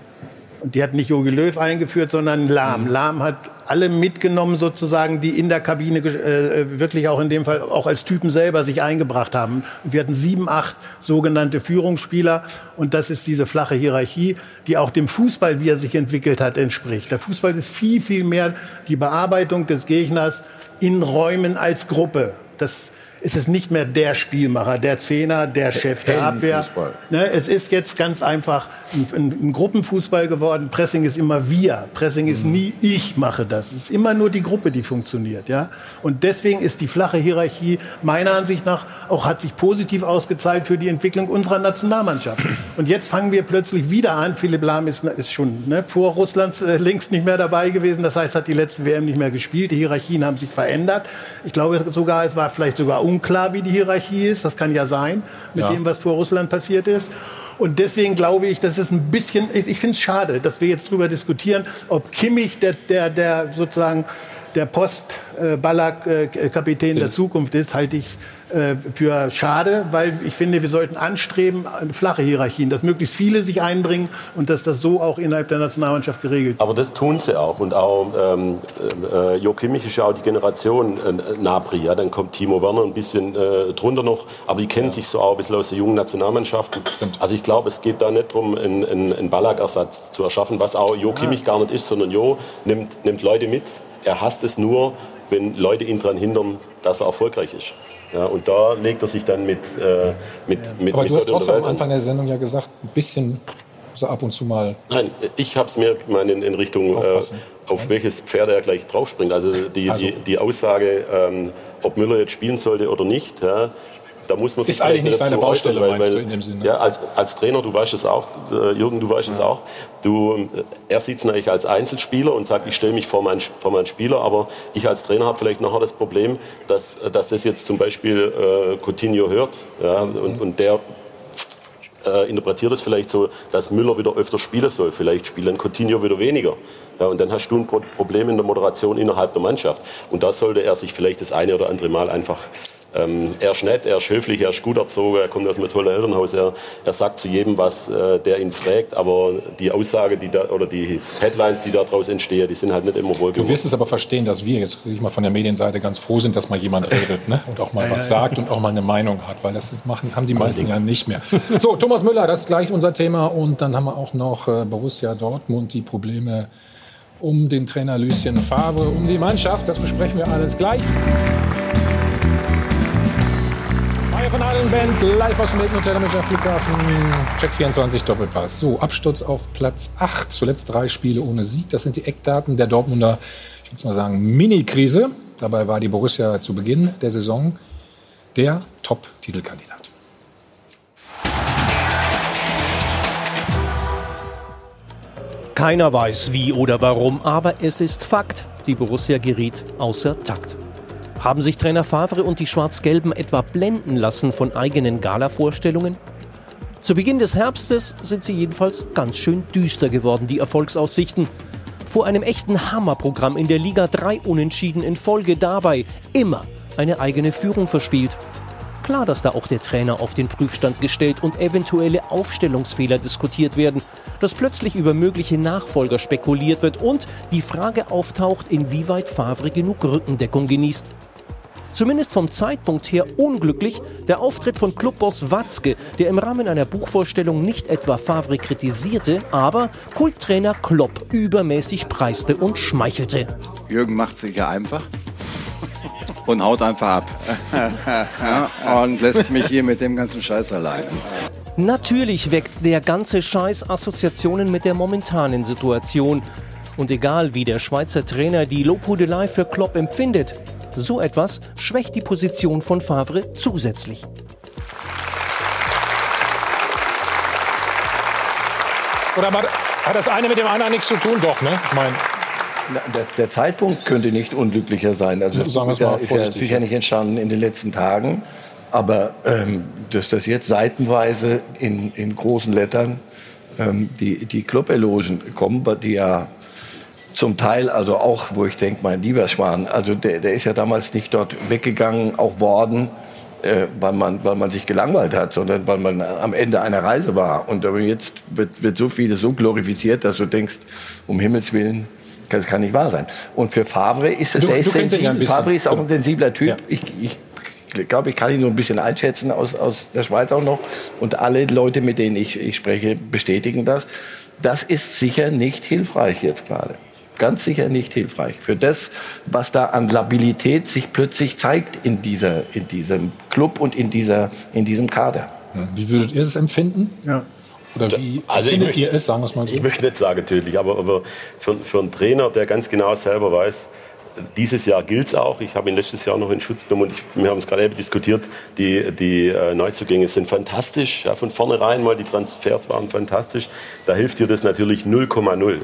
Und die hat nicht Jogi Löw eingeführt, sondern Lahm. Lahm hat alle mitgenommen sozusagen, die in der Kabine gesch- äh, wirklich auch in dem Fall auch als Typen selber sich eingebracht haben. Und wir hatten sieben, acht sogenannte Führungsspieler. Und das ist diese flache Hierarchie, die auch dem Fußball, wie er sich entwickelt hat, entspricht. Der Fußball ist viel, viel mehr die Bearbeitung des Gegners in Räumen als Gruppe. Das ist es nicht mehr der Spielmacher, der Zehner, der Chef der Abwehr. Ne, es ist jetzt ganz einfach ein, ein, ein Gruppenfußball geworden. Pressing ist immer wir. Pressing ist nie ich mache das. Es ist immer nur die Gruppe, die funktioniert. Ja? Und deswegen ist die flache Hierarchie meiner Ansicht nach auch hat sich positiv ausgezahlt für die Entwicklung unserer Nationalmannschaft. Und jetzt fangen wir plötzlich wieder an. Philipp Lahm ist, ist schon ne, vor Russland äh, längst nicht mehr dabei gewesen. Das heißt, hat die letzte WM nicht mehr gespielt. Die Hierarchien haben sich verändert. Ich glaube sogar, es war vielleicht sogar unklar, wie die Hierarchie ist. Das kann ja sein mit
Ja.
dem, was vor Russland passiert ist. Und deswegen glaube ich, dass es ein bisschen, ich, ich finde es schade, dass wir jetzt darüber diskutieren, ob Kimmich der, der, der sozusagen der Post-Ballack-Kapitän der Zukunft ist, halte ich äh, für schade, weil ich finde, wir sollten anstreben, eine flache Hierarchien, dass möglichst viele sich einbringen und dass das so auch innerhalb der Nationalmannschaft geregelt wird.
Aber das tun sie auch. Und auch ähm, äh, Jo Kimmich ist ja auch die Generation äh, Nabri. Ja? Dann kommt Timo Werner ein bisschen äh, drunter noch. Aber die kennen sich so auch ein bisschen aus der jungen Nationalmannschaften. Also ich glaube, es geht da nicht darum, einen, einen, einen Ballack-Ersatz zu erschaffen, was auch Jo Kimmich gar nicht ist, sondern Jo nimmt, nimmt Leute mit. Er hasst es nur, wenn Leute ihn daran hindern, dass er erfolgreich ist. Ja, und da legt er sich dann mit, äh, mit, mit
Aber
mit
du hast trotzdem am. Anfang der Sendung ja gesagt, ein bisschen so ab und zu mal.
Nein, ich habe es mir gemeint in, in Richtung, äh, auf welches Pferd er gleich draufspringt. Also die,
Also-
die, die Aussage, ähm, ob Müller jetzt spielen sollte oder nicht, ja, da muss man sich
Ist eigentlich nicht seine
dazu äußern,
Baustelle, meinst du, in dem Sinne?
Ja, als, als Trainer, du weißt es auch, äh, Jürgen, du weißt es auch, du, äh, er sieht es natürlich als Einzelspieler und sagt, ich stelle mich vor meinen, vor meinen Spieler, aber ich als Trainer habe vielleicht nachher das Problem, dass, dass das jetzt zum Beispiel äh, Coutinho hört ja, und, und der äh, interpretiert es vielleicht so, dass Müller wieder öfter spielen soll. Vielleicht spielen Coutinho wieder weniger. Ja, und dann hast du ein Pro Problem in der Moderation innerhalb der Mannschaft. Und da sollte er sich vielleicht das eine oder andere Mal einfach. Ähm, er ist nett, er ist höflich, er ist gut erzogen, er kommt aus einem tollen Elternhaus, er, er sagt zu jedem was, äh, der ihn fragt, aber die Aussage die da, oder die Headlines, die daraus entstehen, die sind halt nicht immer
Du
wohlgewogen.
wirst es aber verstehen, dass wir jetzt ich mal von der Medienseite ganz froh sind, dass mal jemand redet ne? und auch mal was sagt und auch mal eine Meinung hat, weil das machen, haben die meisten ja nicht mehr. So, Thomas Müller, das ist gleich unser Thema und dann haben wir auch noch äh, Borussia Dortmund, die Probleme um den Trainer Lucien Favre, um die Mannschaft, das besprechen wir alles gleich. Von allen Band live aus dem Hotel Münchner Flughafen. Check 24 Doppelpass. So, Absturz auf Platz 8. Zuletzt drei Spiele ohne Sieg. Das sind die Eckdaten der Dortmunder, ich würde mal sagen, Mini-Krise. Dabei war die Borussia zu Beginn der Saison der Top-Titelkandidat.
Keiner weiß wie oder warum, aber es ist Fakt. Die Borussia geriet außer Takt. Haben sich Trainer Favre und die Schwarz-Gelben etwa blenden lassen von eigenen Gala-Vorstellungen? Zu Beginn des Herbstes sind sie jedenfalls ganz schön düster geworden, die Erfolgsaussichten. Vor einem echten Hammerprogramm in der Liga drei Unentschieden in Folge dabei immer eine eigene Führung verspielt. Klar, dass da auch der Trainer auf den Prüfstand gestellt und eventuelle Aufstellungsfehler diskutiert werden, dass plötzlich über mögliche Nachfolger spekuliert wird und die Frage auftaucht, inwieweit Favre genug Rückendeckung genießt. Zumindest vom Zeitpunkt her unglücklich der Auftritt von Clubboss Watzke, der im Rahmen einer Buchvorstellung nicht etwa Favre kritisierte, aber Kulttrainer Klopp übermäßig preiste und schmeichelte.
Jürgen macht sich ja einfach und haut einfach ab. ja, und lässt mich hier mit dem ganzen Scheiß alleine.
Natürlich weckt der ganze Scheiß Assoziationen mit der momentanen Situation. Und egal wie der Schweizer Trainer die Lobhudelei für Klopp empfindet, so etwas schwächt die Position von Favre zusätzlich.
Oder hat das eine mit dem anderen nichts zu tun? Doch, ne? Ich meine,
der, der, Zeitpunkt könnte nicht unglücklicher sein. Also das
Sagen
ist, ja, ist ja sicher nicht entstanden in den letzten Tagen. Aber ähm, dass das jetzt seitenweise in, in großen Lettern ähm, die, die Club-Elogen kommen, die ja zum Teil, also auch, wo ich denke, mein lieber Schwan, also der, der ist ja damals nicht dort weggegangen, auch worden, äh, weil, man, weil man sich gelangweilt hat, sondern weil man am Ende einer Reise war. Und aber jetzt wird, wird so vieles so glorifiziert, dass du denkst, um Himmels Willen, das kann nicht wahr sein. Und für Favre ist es,
Du-
der ist
ja
sensibel.
bisschen.
Favre ist auch ein sensibler Typ.
Ja.
Ich, ich glaube, ich kann ihn so ein bisschen einschätzen aus, aus der Schweiz auch noch. Und alle Leute, mit denen ich, ich spreche, bestätigen das. Das ist sicher nicht hilfreich jetzt gerade. Ganz sicher nicht hilfreich. Für das, was da an Labilität sich plötzlich zeigt in, dieser, in diesem Club und in, dieser, in diesem Kader.
Wie würdet ihr es empfinden?
Ja.
Oder wie
Also ich
findet
möchte-
ihr es, sagen wir es mal so?
Ich möchte nicht sagen tödlich, aber, aber für, für einen Trainer, der ganz genau selber weiß, dieses Jahr gilt es auch. Ich habe ihn letztes Jahr noch in Schutz genommen und ich, wir haben es gerade eben diskutiert. Die, die äh, Neuzugänge sind fantastisch. Ja, von vornherein mal die Transfers waren fantastisch. Da hilft dir das natürlich 0,0.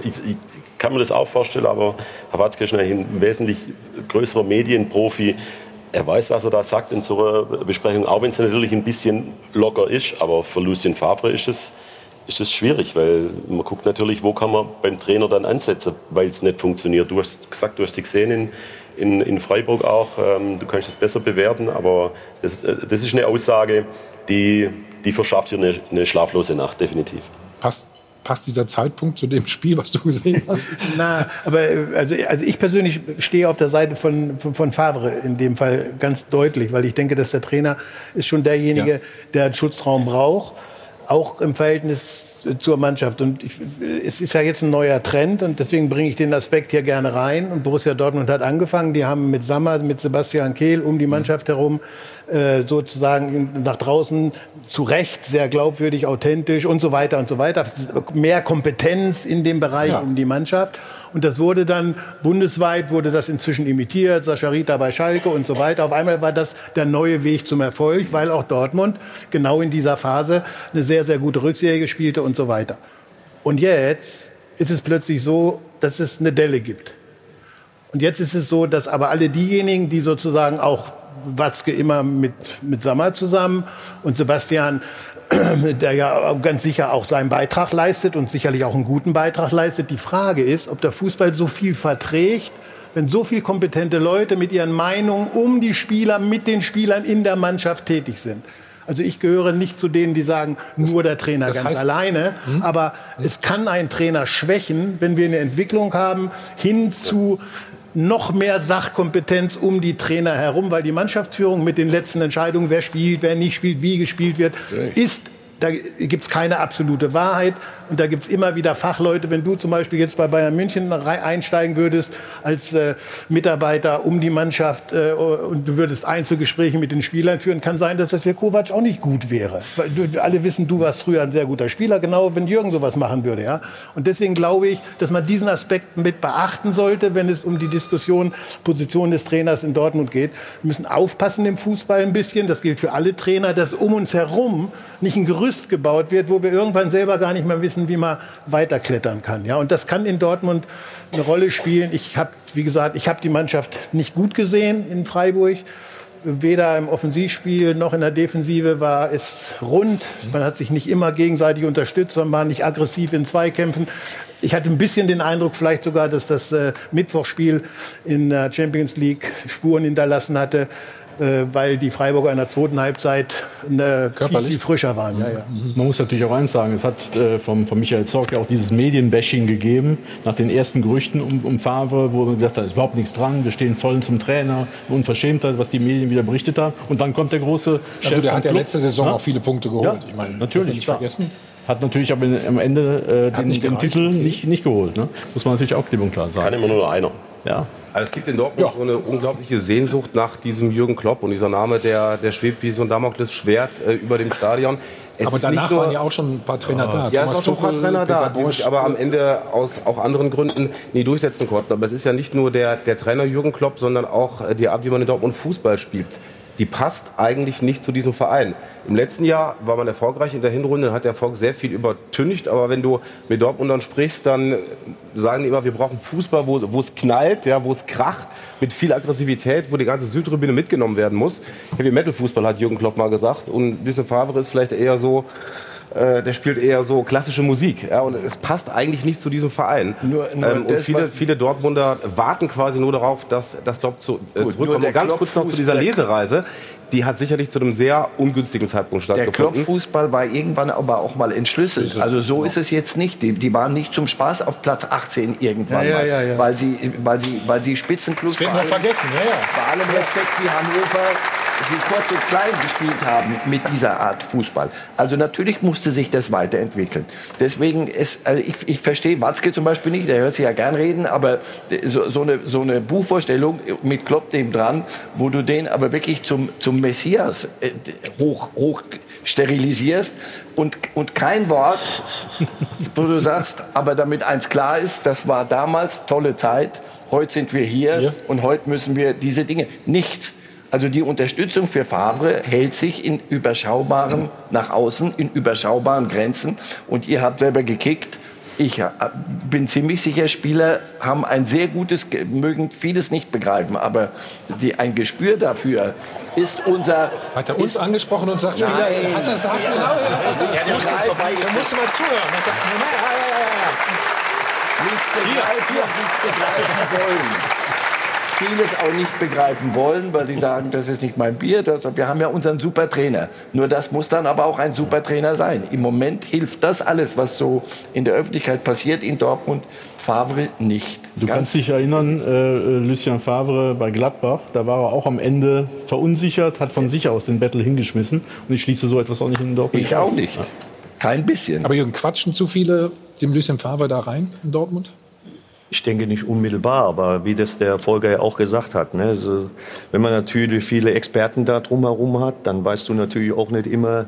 Kann mir das auch vorstellen, aber Herr Watzke ist ein wesentlich größerer Medienprofi. Er weiß, was er da sagt in so einer Besprechung, auch wenn es natürlich ein bisschen locker ist. Aber für Lucien Favre ist es, ist es schwierig, weil man guckt natürlich, wo kann man beim Trainer dann ansetzen, weil es nicht funktioniert. Du hast gesagt, du hast sie gesehen in, in, in Freiburg auch. Ähm, du kannst es besser bewerten, aber das, äh, das ist eine Aussage, die, die verschafft dir eine, eine schlaflose Nacht, definitiv.
Passt, passt dieser Zeitpunkt zu dem Spiel, was du gesehen hast?
Na, aber also, also ich persönlich stehe auf der Seite von, von, von Favre in dem Fall ganz deutlich, weil ich denke, dass der Trainer ist schon derjenige,
Ja.
der einen Schutzraum braucht, auch im Verhältnis zur Mannschaft. Und ich, es ist ja jetzt ein neuer Trend und deswegen bringe ich den Aspekt hier gerne rein. Und Borussia Dortmund hat angefangen. Die haben mit Sammer, mit Sebastian Kehl um die Mannschaft herum äh, sozusagen nach draußen zu Recht sehr glaubwürdig, authentisch und so weiter und so weiter. Mehr Kompetenz in dem Bereich
Ja.
um die Mannschaft. Und das wurde dann bundesweit, wurde das inzwischen imitiert, Sascha Rita bei Schalke und so weiter. Auf einmal war das der neue Weg zum Erfolg, weil auch Dortmund genau in dieser Phase eine sehr, sehr gute Rückserie spielte und so weiter. Und jetzt ist es plötzlich so, dass es eine Delle gibt. Und jetzt ist es so, dass aber alle diejenigen, die sozusagen auch Watzke immer mit, mit Sammer zusammen und Sebastian, der ja ganz sicher auch seinen Beitrag leistet und sicherlich auch einen guten Beitrag leistet. Die Frage ist, ob der Fußball so viel verträgt, wenn so viel kompetente Leute mit ihren Meinungen um die Spieler, mit den Spielern in der Mannschaft tätig sind. Also ich gehöre nicht zu denen, die sagen, nur der Trainer
das
ganz
heißt-
alleine. Aber es kann einen Trainer schwächen, wenn wir eine Entwicklung haben hin zu noch mehr Sachkompetenz um die Trainer herum, weil die Mannschaftsführung mit den letzten Entscheidungen, wer spielt, wer nicht spielt, wie gespielt wird, ist da gibt es keine absolute Wahrheit und da gibt es immer wieder Fachleute. Wenn du zum Beispiel jetzt bei Bayern München einsteigen würdest als äh, Mitarbeiter um die Mannschaft äh, und du würdest Einzelgespräche mit den Spielern führen, kann sein, dass das für Kovac auch nicht gut wäre. Weil du, alle wissen, du warst früher ein sehr guter Spieler, genau wenn Jürgen sowas machen würde. Ja? Und deswegen glaube ich, dass man diesen Aspekt mit beachten sollte, wenn es um die Diskussion Position des Trainers in Dortmund geht. Wir müssen aufpassen im Fußball ein bisschen, das gilt für alle Trainer, dass um uns herum nicht ein Gerüst gebaut wird, wo wir irgendwann selber gar nicht mehr wissen, wie man weiterklettern kann. Ja, und das kann in Dortmund eine Rolle spielen. Ich habe, wie gesagt, ich habe die Mannschaft nicht gut gesehen in Freiburg. Weder im Offensivspiel noch in der Defensive war es rund. Man hat sich nicht immer gegenseitig unterstützt, sondern war nicht aggressiv in Zweikämpfen. Ich hatte ein bisschen den Eindruck, vielleicht sogar, dass das äh, Mittwochspiel in der Champions League Spuren hinterlassen hatte weil die Freiburger in der zweiten Halbzeit äh, viel, viel, frischer waren. Ja, ja.
Man muss natürlich auch eins sagen, es hat äh, vom, von Michael Zorc ja auch dieses Medienbashing gegeben, nach den ersten Gerüchten um, um Favre, wo man gesagt hat, ist überhaupt nichts dran, wir stehen voll zum Trainer, Unverschämtheit, was die Medien wieder berichtet haben. Und dann kommt der große Chef. Ja,
der hat ja letzte Saison ja? auch viele Punkte geholt.
Ja,
ich meine,
natürlich. Nicht vergessen. Hat natürlich aber am Ende äh, den, den Titel nicht, nicht geholt. Ne? Muss man natürlich auch klipp und klar sagen.
Kann immer nur einer.
Ja.
Also es gibt in Dortmund ja. so eine unglaubliche Sehnsucht nach diesem Jürgen Klopp und dieser Name, der, der schwebt wie so ein Damoklesschwert äh, über dem Stadion.
Es aber danach nur, waren ja auch schon ein paar Trainer da.
Ja, es waren schon ein paar Trainer da, die sich aber am Ende aus auch anderen Gründen nie durchsetzen konnten. Aber es ist ja nicht nur der, der Trainer Jürgen Klopp, sondern auch die Art, wie man in Dortmund Fußball spielt die passt eigentlich nicht zu diesem Verein. Im letzten Jahr war man erfolgreich in der Hinrunde, hat der Erfolg sehr viel übertüncht, aber wenn du mit Dortmundern sprichst, dann sagen die immer, wir brauchen Fußball, wo, wo es knallt, ja, wo es kracht, mit viel Aggressivität, wo die ganze Südtribüne mitgenommen werden muss. Heavy Metal Fußball hat Jürgen Klopp mal gesagt und Lucien Favre ist vielleicht eher so, äh, der spielt eher so klassische Musik. Ja, und es passt eigentlich nicht zu diesem Verein. Nur, nur ähm, und viele, viele Dortmunder warten quasi nur darauf, dass das Klopp zu, äh, Gut, zurückkommt. Und ganz kurz noch zu dieser Lesereise die hat sicherlich zu einem sehr ungünstigen Zeitpunkt stattgefunden.
Der Klopffußball war irgendwann aber auch mal entschlüsselt. Also so ist es jetzt nicht. Die, die waren nicht zum Spaß auf Platz 18 irgendwann ja, mal, ja, ja, weil sie, weil sie, weil sie Spitzenklub.
Das wird noch vergessen. Ja, ja.
Bei allem Respekt wie Hannover sie kurz und klein gespielt haben mit dieser Art Fußball. Also natürlich musste sich das weiterentwickeln. Deswegen ist, also ich, ich verstehe Watzke zum Beispiel nicht, der hört sich ja gern reden, aber so, so, eine, so eine Buchvorstellung mit Klopp dem dran, wo du den aber wirklich zum, zum Messias äh, hoch, hoch sterilisierst und, und kein Wort, wo du sagst, aber damit eins klar ist, das war damals tolle Zeit, heute sind wir hier ja. und heute müssen wir diese Dinge. Nichts. Also die Unterstützung für Favre hält sich in überschaubaren, nach außen, in überschaubaren Grenzen. Und ihr habt selber gekickt. Ich äh, bin ziemlich sicher, Spieler haben ein sehr gutes, mögen vieles nicht begreifen, aber die, ein Gespür dafür ist unser.
Hat er uns angesprochen und sagt, Spieler,
Nein. hast du, hast du genau, ja, das, ja, du, musst, du musst mal zuhören. Was sagt, ja, ja, ja, ja. Nicht begreifen, nicht begreifen wollen vieles auch nicht begreifen wollen, weil die sagen, das ist nicht mein Bier. Das, wir haben ja unseren super Trainer. Nur das muss dann aber auch ein super Trainer sein. Im Moment hilft das alles, was so in der Öffentlichkeit passiert in Dortmund, Favre nicht.
Du Ganz kannst dich erinnern, äh, Lucien Favre bei Gladbach, da war er auch am Ende verunsichert, hat von sich aus den Battle hingeschmissen. Und ich schließe so etwas auch nicht in Dortmund.
Ich auch nicht. Kein bisschen.
Aber Jürgen, quatschen zu viele dem Lucien Favre da rein in Dortmund?
Ich denke nicht unmittelbar, aber wie das der Folger ja auch gesagt hat, ne, also, wenn man natürlich viele Experten da drumherum hat, dann weißt du natürlich auch nicht immer,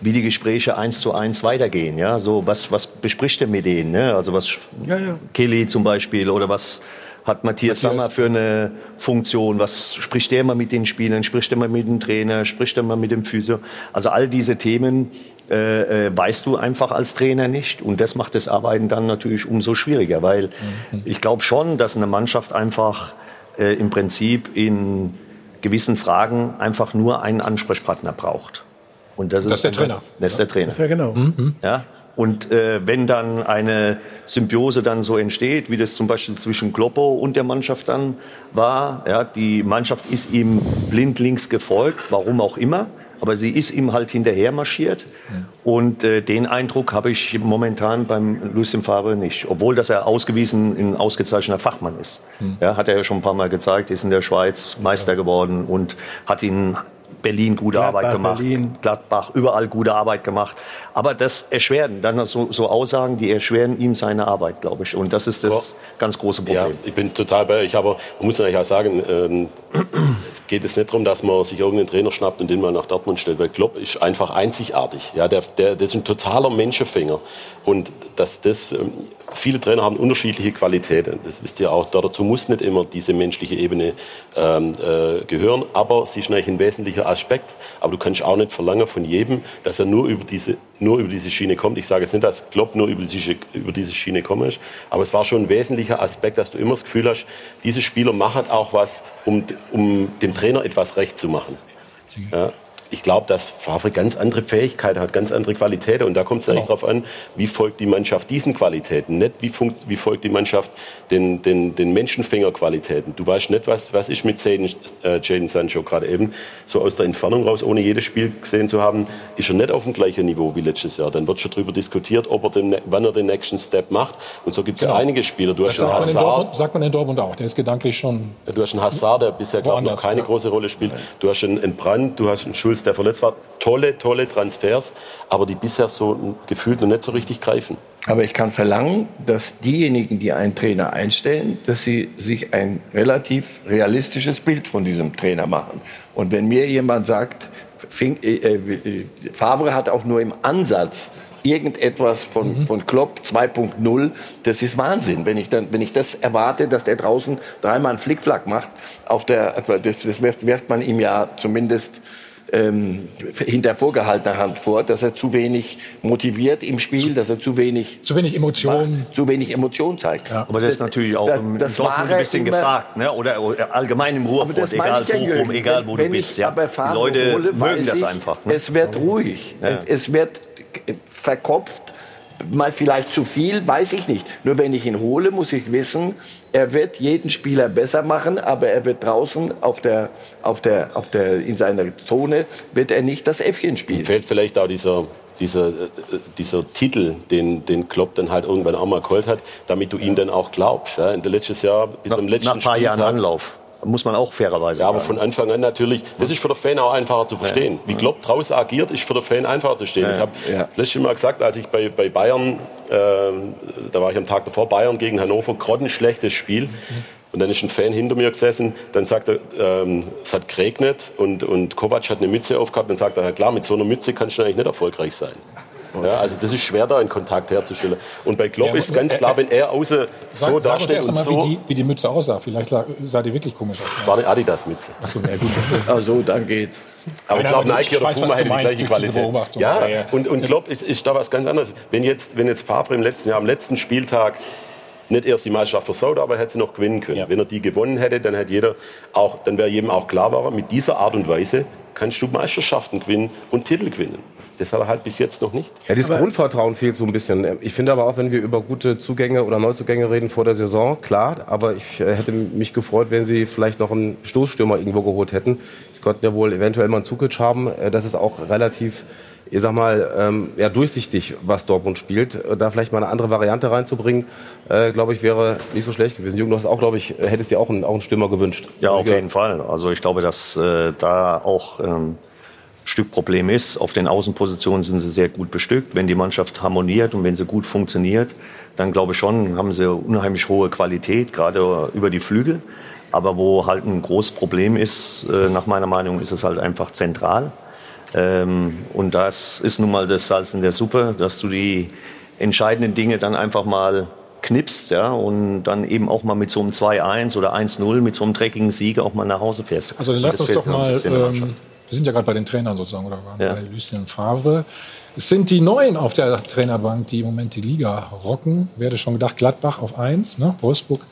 wie die Gespräche eins zu eins weitergehen. Ja, so was was bespricht er mit denen? Ne? Also was ja, ja. Kelly zum Beispiel oder was hat Matthias, Matthias Sammer für eine Funktion? Was spricht der mal mit den Spielern? Spricht er mal mit dem Trainer? Spricht er mal mit dem Physio? Also all diese Themen äh, äh, weißt du einfach als Trainer nicht. Und das macht das Arbeiten dann natürlich umso schwieriger, weil mhm. ich glaube schon, dass eine Mannschaft einfach äh, im Prinzip in gewissen Fragen einfach nur einen Ansprechpartner braucht. Und das,
das ist, der Trainer.
Das ist der Trainer.
Das ja genau. Mhm.
Ja? Und äh, wenn dann eine Symbiose dann so entsteht, wie das zum Beispiel zwischen Kloppo und der Mannschaft dann war, ja, die Mannschaft ist ihm blindlings gefolgt, warum auch immer aber sie ist ihm halt hinterher marschiert. Ja. Und äh, den Eindruck habe ich momentan beim Lucien Favre nicht. Obwohl, dass er ausgewiesen ein ausgezeichneter Fachmann ist. Mhm. Ja, hat er ja schon ein paar Mal gezeigt, ist in der Schweiz Meister geworden und hat ihn Berlin gute
Gladbach,
Arbeit gemacht,
Berlin.
Gladbach überall gute Arbeit gemacht. Aber das erschwert dann so, so Aussagen, die erschweren ihm seine Arbeit, glaube ich. Und das ist das ganz große Problem.
Ja, ich bin total bei euch, aber man muss natürlich auch sagen, ähm, es geht jetzt nicht darum, dass man sich irgendeinen Trainer schnappt und den mal nach Dortmund stellt, weil Klopp ist einfach einzigartig. Ja, der, der, das ist ein totaler Menschenfänger. Und dass das, ähm, viele Trainer haben unterschiedliche Qualitäten. Das wisst ihr auch. Dazu muss nicht immer diese menschliche Ebene ähm, äh, gehören, aber sie ist natürlich ein wesentlicher Aspekt. Aber du kannst auch nicht verlangen von jedem, dass er nur über diese, nur über diese Schiene kommt. Ich sage jetzt nicht, dass Klopp nur über diese, über diese Schiene kommen ist, aber es war schon ein wesentlicher Aspekt, dass du immer das Gefühl hast, diese Spieler machen auch was, um, um dem Trainer etwas recht zu machen. Ja. Ich glaube, dass Favre ganz andere Fähigkeiten hat, ganz andere Qualitäten. Und da kommt es eigentlich darauf an, wie folgt die Mannschaft diesen Qualitäten. Nicht wie, funkt, wie folgt die Mannschaft den, den, den Menschenfängerqualitäten. Du weißt nicht, was, was ist mit Jaden, äh, Jadon Sancho gerade eben. So aus der Entfernung raus, ohne jedes Spiel gesehen zu haben, ist er nicht auf dem gleichen Niveau wie letztes Jahr. Dann wird schon darüber diskutiert, ob er den, wann er den nächsten Step macht. Und so gibt es ja
Genau.
einige Spieler. Du
Das
hast einen
sagt man,
Hazard,
Dortmund, sagt man in Dortmund auch. Der ist gedanklich schon.
ja, Du hast einen Hazard, der bisher glaub, ich, noch keine
ja.
große Rolle spielt. Du hast einen, einen Brandt, du hast einen Schulz, der verletzt war. Tolle, tolle Transfers, aber die bisher so gefühlt noch nicht so richtig greifen.
Aber ich kann verlangen, dass diejenigen, die einen Trainer einstellen, dass sie sich ein relativ realistisches Bild von diesem Trainer machen. Und wenn mir jemand sagt, Fink, äh, äh, Favre hat auch nur im Ansatz irgendetwas von, von Klopp 2.0, das ist Wahnsinn. Wenn ich, dann, wenn ich das erwarte, dass der draußen dreimal einen Flickflack macht, auf der, das, das wirft, wirft man ihm ja zumindest ähm, hinter vorgehaltener Hand vor, dass er zu wenig motiviert im Spiel, dass er zu wenig
zu wenig Emotionen,
zu wenig Emotion zeigt.
Aber das ist natürlich auch
das,
im
das
Dortmund
war
ein bisschen
immer-
gefragt, ne? oder, oder allgemein im Ruhrpott, egal
ich ja,
Bochum, egal wo
wenn,
du
wenn
bist. Ja.
aber
Die Leute
hole,
mögen das
ich,
einfach. Ne?
Es wird ruhig,
Ja.
es, es wird verkopft, mal vielleicht zu viel, weiß ich nicht. Nur wenn ich ihn hole, muss ich wissen, er wird jeden Spieler besser machen, aber er wird draußen auf der, auf der, auf der, in seiner Zone wird er nicht das Äffchen spielen.
Fehlt vielleicht auch dieser, dieser, dieser Titel, den, den Klopp dann halt irgendwann auch mal geholt hat, damit du ihm dann auch glaubst. Ja? In der letztes Jahr bis
Nach,
zum letzten
nach ein paar Jahren
Spieltag-
Anlauf. Muss man auch fairerweise
Ja, aber
sagen.
von Anfang an natürlich, das ist für den Fan auch einfacher zu verstehen. Wie Klopp draußen agiert, ist für den Fan einfacher zu verstehen.
Ja,
ich habe
ja.
letztes Mal gesagt, als ich bei, bei Bayern, äh, da war ich am Tag davor, Bayern gegen Hannover, grottenschlechtes Spiel. Und dann ist ein Fan hinter mir gesessen, dann sagt er, ähm, es hat geregnet und, und Kovac hat eine Mütze aufgehabt. Dann sagt er, ja klar, mit so einer Mütze kannst du eigentlich nicht erfolgreich sein. Ja, also das ist schwer, da einen Kontakt herzustellen. Und bei Klopp
Ja,
ist ganz klar, wenn er außen
Sag,
so
sag doch
dasteht
erst
und so...
wie, die, wie die Mütze aussah. Vielleicht sah die wirklich komisch aus.
Das war eine Adidas-Mütze.
Achso, ja gut.
Also dann geht's.
Aber ich glaube, Nike
ich
oder
weiß,
Puma hätte die gleiche Qualität. Ja,
Ja, ja.
und, und Klopp ist, ist da was ganz anderes. Wenn jetzt, wenn jetzt Favre im letzten Jahr, am letzten Spieltag nicht erst die Meisterschaft versaut, aber er hätte sie noch gewinnen können. Wenn er die gewonnen hätte, dann hätte jeder auch, dann wäre jedem auch klar war, mit dieser Art und Weise kannst du Meisterschaften gewinnen und Titel gewinnen. Das hat er halt bis jetzt noch nicht.
Ja, dieses Grundvertrauen fehlt so ein bisschen. Ich finde aber auch, wenn wir über gute Zugänge oder Neuzugänge reden vor der Saison, klar, aber ich äh, hätte mich gefreut, wenn sie vielleicht noch einen Stoßstürmer irgendwo geholt hätten. Sie konnten ja wohl eventuell mal einen Zukic haben. Äh, Das ist auch relativ, ich sag mal, ähm, ja, durchsichtig, was Dortmund spielt. Äh, Da vielleicht mal eine andere Variante reinzubringen, äh, glaube ich, wäre nicht so schlecht gewesen. Jürgen, du hast auch, glaube ich, hättest dir auch einen, auch einen Stürmer gewünscht.
Ja, auf jeden Fall. Also ich glaube, dass äh, da auch ähm, Stück Problem ist. Auf den Außenpositionen sind sie sehr gut bestückt. Wenn die Mannschaft harmoniert und wenn sie gut funktioniert, dann glaube ich schon, haben sie unheimlich hohe Qualität, gerade über die Flügel. Aber wo halt ein großes Problem ist, äh, nach meiner Meinung, ist es halt einfach zentral. Ähm, und das ist nun mal das Salz in der Suppe, dass du die entscheidenden Dinge dann einfach mal knipst, ja, und dann eben auch mal mit so einem 2-1 oder 1-0, mit so einem dreckigen Sieg auch mal nach Hause fährst.
Also dann lass
Das
uns doch mal, ähm, wir sind ja gerade bei den Trainern sozusagen, oder waren
Ja.
bei Lucien Favre. Es sind die Neuen auf der Trainerbank, die im Moment die Liga rocken. Wer hätte schon gedacht, Gladbach auf 1, ne? Wolfsburg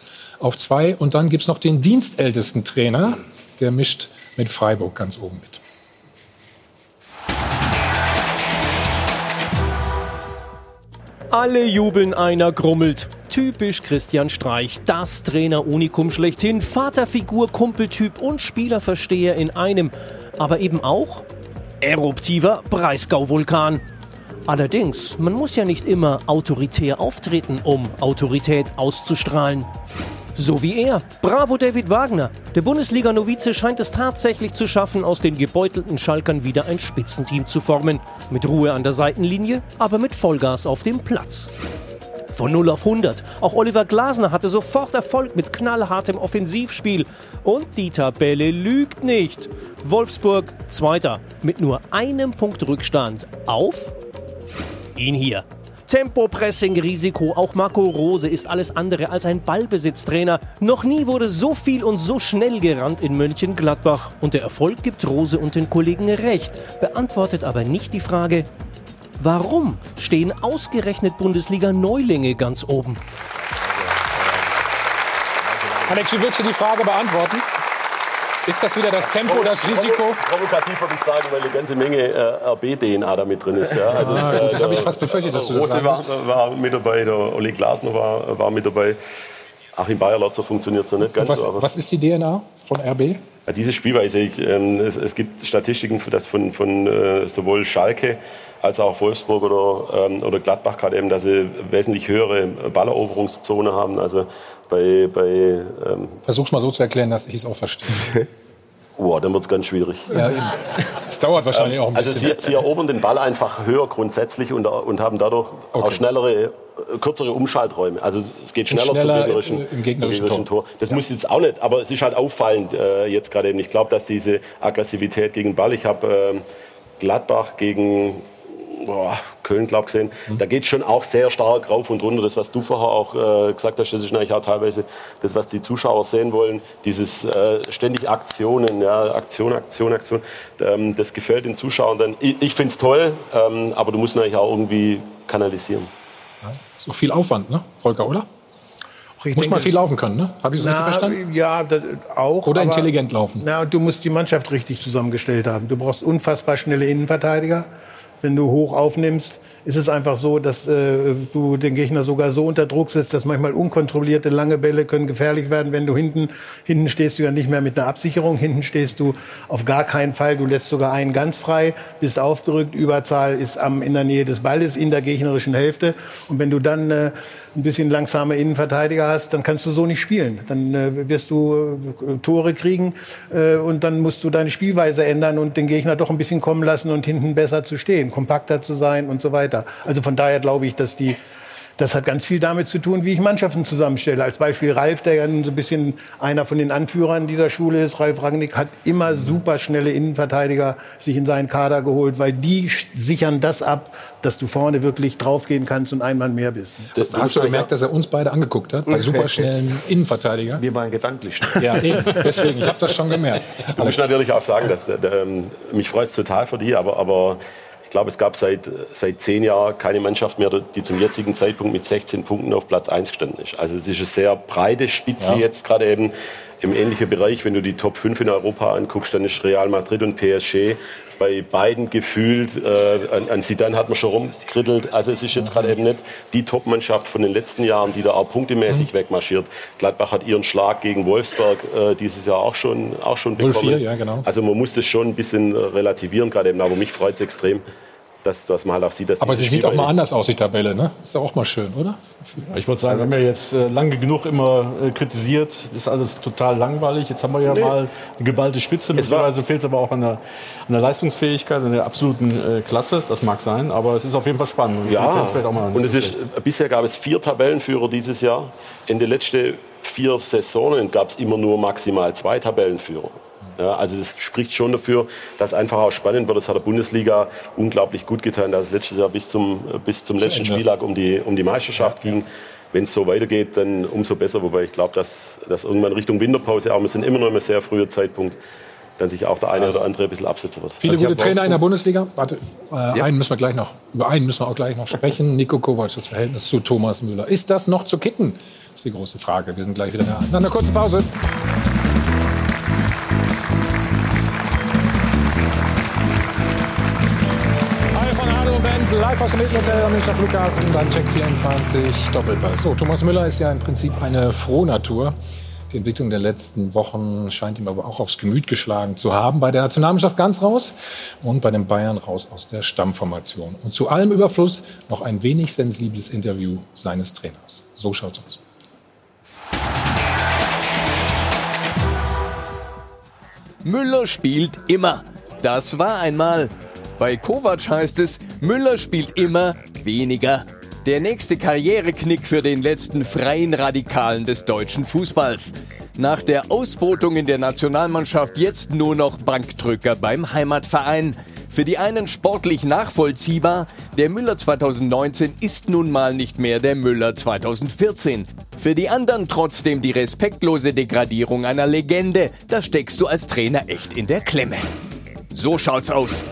auf 2 und dann gibt es noch den dienstältesten Trainer, der mischt mit Freiburg ganz oben mit.
Alle jubeln, einer grummelt. Typisch Christian Streich, das Trainer-Unikum schlechthin, Vaterfigur, Kumpeltyp und Spielerversteher in einem. Aber eben auch eruptiver Breisgau-Vulkan. Allerdings, man muss ja nicht immer autoritär auftreten, um Autorität auszustrahlen. So wie er. Bravo David Wagner. Der Bundesliga-Novize scheint es tatsächlich zu schaffen, aus den gebeutelten Schalkern wieder ein Spitzenteam zu formen. Mit Ruhe an der Seitenlinie, aber mit Vollgas auf dem Platz. Von 0 auf 100. Auch Oliver Glasner hatte sofort Erfolg mit knallhartem Offensivspiel. Und die Tabelle lügt nicht. Wolfsburg Zweiter mit nur einem Punkt Rückstand auf ihn hier. Tempo, Pressing, Risiko. Auch Marco Rose ist alles andere als ein Ballbesitztrainer. Noch nie wurde so viel und so schnell gerannt in Mönchengladbach. Und der Erfolg gibt Rose und den Kollegen recht, beantwortet aber nicht die Frage, warum stehen ausgerechnet Bundesliga-Neulinge ganz oben?
Alex, wie würdest du die Frage beantworten? Ist das wieder das Tempo, das Risiko?
Provokativ würde ich sagen, weil eine ganze Menge äh, RB-DNA da mit drin ist. Ja. Also,
Ah,
äh,
das habe ich fast befürchtet, dass du das
Rose
sagen
war,
wirst.
war mit dabei, der Oli Glasner war, war mit dabei. Achim Bayerlotzer funktioniert es noch nicht ganz
Was,
so. aber-
was ist die DNA von RB?
Ja, diese Spielweise, ich, ähm, es, es gibt Statistiken, für das von, von äh, sowohl Schalke als auch Wolfsburg oder, ähm, oder Gladbach gerade eben, dass sie wesentlich höhere Balleroberungszone haben. Also bei, bei ähm,
Versuch's mal so zu erklären, dass ich es auch verstehe.
oh, dann wird es ganz schwierig.
Ja. Es dauert wahrscheinlich auch ein
Also
bisschen.
sie, sie erobern den Ball einfach höher grundsätzlich und, und haben dadurch auch schnellere, äh, kürzere Umschalträume. Also es geht schneller,
schneller
zum gegnerischen,
im- im gegnerischen
zum Tor. Das muss jetzt auch nicht, aber es ist halt auffallend äh, jetzt gerade eben. Ich glaube, dass diese Aggressivität gegen Ball, ich habe ähm, Gladbach gegen boah, Köln, glaube ich, gesehen,
Mhm.
da geht schon auch sehr stark rauf und runter. Das, was du vorher auch äh, gesagt hast, das ist eigentlich auch teilweise das, was die Zuschauer sehen wollen. Dieses äh, ständig Aktionen, ja, Aktion, Aktion, Aktion. Ähm, das gefällt den Zuschauern dann. Ich, ich finde es toll, ähm, aber du musst natürlich auch irgendwie kanalisieren.
So viel Aufwand, ne, Volker, oder?
Ich
Muss
denke,
man
es-
viel laufen können, ne? Habe ich so richtig
Na,
verstanden?
Ja, das auch.
Oder
aber-
intelligent laufen.
Na, du musst die Mannschaft richtig zusammengestellt haben. Du brauchst unfassbar schnelle Innenverteidiger. Wenn du hoch aufnimmst, ist es einfach so, dass äh, du den Gegner sogar so unter Druck setzt, dass manchmal unkontrollierte lange Bälle können gefährlich werden, wenn du hinten hinten stehst du ja nicht mehr mit einer Absicherung, hinten stehst du auf gar keinen Fall, du lässt sogar einen ganz frei, bist aufgerückt, Überzahl ist am in der Nähe des Balles in der gegnerischen Hälfte. Und wenn du dann äh, ein bisschen langsame Innenverteidiger hast, dann kannst du so nicht spielen. Dann äh, wirst du äh, Tore kriegen äh, und dann musst du deine Spielweise ändern und den Gegner doch ein bisschen kommen lassen und hinten besser zu stehen, kompakter zu sein und so weiter. Also von daher glaube ich, dass die das hat ganz viel damit zu tun, wie ich Mannschaften zusammenstelle. Als Beispiel Ralf, der ja so ein bisschen einer von den Anführern dieser Schule ist, Ralf Rangnick, hat immer super schnelle Innenverteidiger sich in seinen Kader geholt, weil die sichern das ab, dass du vorne wirklich draufgehen kannst und ein Mann mehr bist.
Das hast du gemerkt, dass er uns beide angeguckt hat, bei superschnellen Innenverteidiger?
Wir waren gedanklich.
Ja, eben. Deswegen, ich habe das schon gemerkt.
Ich muss natürlich auch sagen, dass äh, ähm, mich freut es total für die, aber, aber glaube, es gab seit, seit zehn Jahren keine Mannschaft mehr, die zum jetzigen Zeitpunkt mit 16 Punkten auf Platz 1 gestanden ist. Also es ist eine sehr breite Spitze
Ja.
jetzt gerade eben im ähnlichen Bereich. Wenn du die Top 5 in Europa anguckst, dann ist Real Madrid und PSG bei beiden gefühlt, äh, an, an Zidane hat man schon rumkrittelt. Also es ist jetzt gerade eben nicht die Top-Mannschaft von den letzten Jahren, die da auch punktemäßig wegmarschiert. Gladbach hat ihren Schlag gegen Wolfsburg äh, dieses Jahr auch schon, auch schon
0-4,
bekommen.
ja, genau.
Also man muss das schon ein bisschen relativieren gerade eben, aber mich freut es extrem, dass, dass man halt auch sieht, dass
Aber sie sieht auch mal anders aus, die Tabelle, ne? Ist doch auch mal schön, oder?
Ich würde sagen, wir haben ja jetzt äh, lange genug immer äh, kritisiert, ist alles total langweilig. Jetzt haben wir ja
Nee.
mal eine geballte Spitze. Mittlerweile fehlt es aber auch an der, an der Leistungsfähigkeit, an der absoluten äh, Klasse. Das mag sein, aber es ist auf jeden Fall spannend. Und
Ja, und es ist, bisher gab es vier Tabellenführer dieses Jahr. In den letzten vier Saisonen gab es immer nur maximal zwei Tabellenführer. Ja, also das spricht schon dafür, dass einfach auch spannend wird. Das hat der Bundesliga unglaublich gut getan, dass es letztes Jahr bis zum, bis zum letzten. Spieltag um die, um die Meisterschaft ging. Wenn es so weitergeht, dann umso besser. Wobei ich glaube, dass, dass irgendwann Richtung Winterpause, aber wir sind immer noch ein sehr früher Zeitpunkt, dann sich auch der eine oder andere ein bisschen absetzen wird.
Viele
Also
gute Trainer in der Bundesliga. Warte, äh, einen müssen wir gleich noch, über einen müssen wir auch gleich noch sprechen. Nico Kovac, das Verhältnis zu Thomas Müller. Ist das noch zu kitten? Das ist die große Frage. Wir sind gleich wieder da. Nach einer kurzen Pause. Moment, live aus dem Mittelhotel am Münchner Flughafen beim Check 24 Doppelpass. So, Thomas Müller ist ja im Prinzip eine Frohnatur. Die Entwicklung der letzten Wochen scheint ihm aber auch aufs Gemüt geschlagen zu haben. Bei der Nationalmannschaft ganz raus und bei den Bayern raus aus der Stammformation. Und zu allem Überfluss noch ein wenig sensibles Interview seines Trainers. So schaut's aus.
Müller spielt immer. Das war einmal bei Kovac heißt es, Müller spielt immer weniger. Der nächste Karriereknick für den letzten freien Radikalen des deutschen Fußballs. Nach der Ausbotung in der Nationalmannschaft jetzt nur noch Bankdrücker beim Heimatverein. Für die einen sportlich nachvollziehbar, der Müller 2019 ist nun mal nicht mehr der Müller 2014. Für die anderen trotzdem die respektlose Degradierung einer Legende. Da steckst du als Trainer echt in der Klemme. So schaut's aus.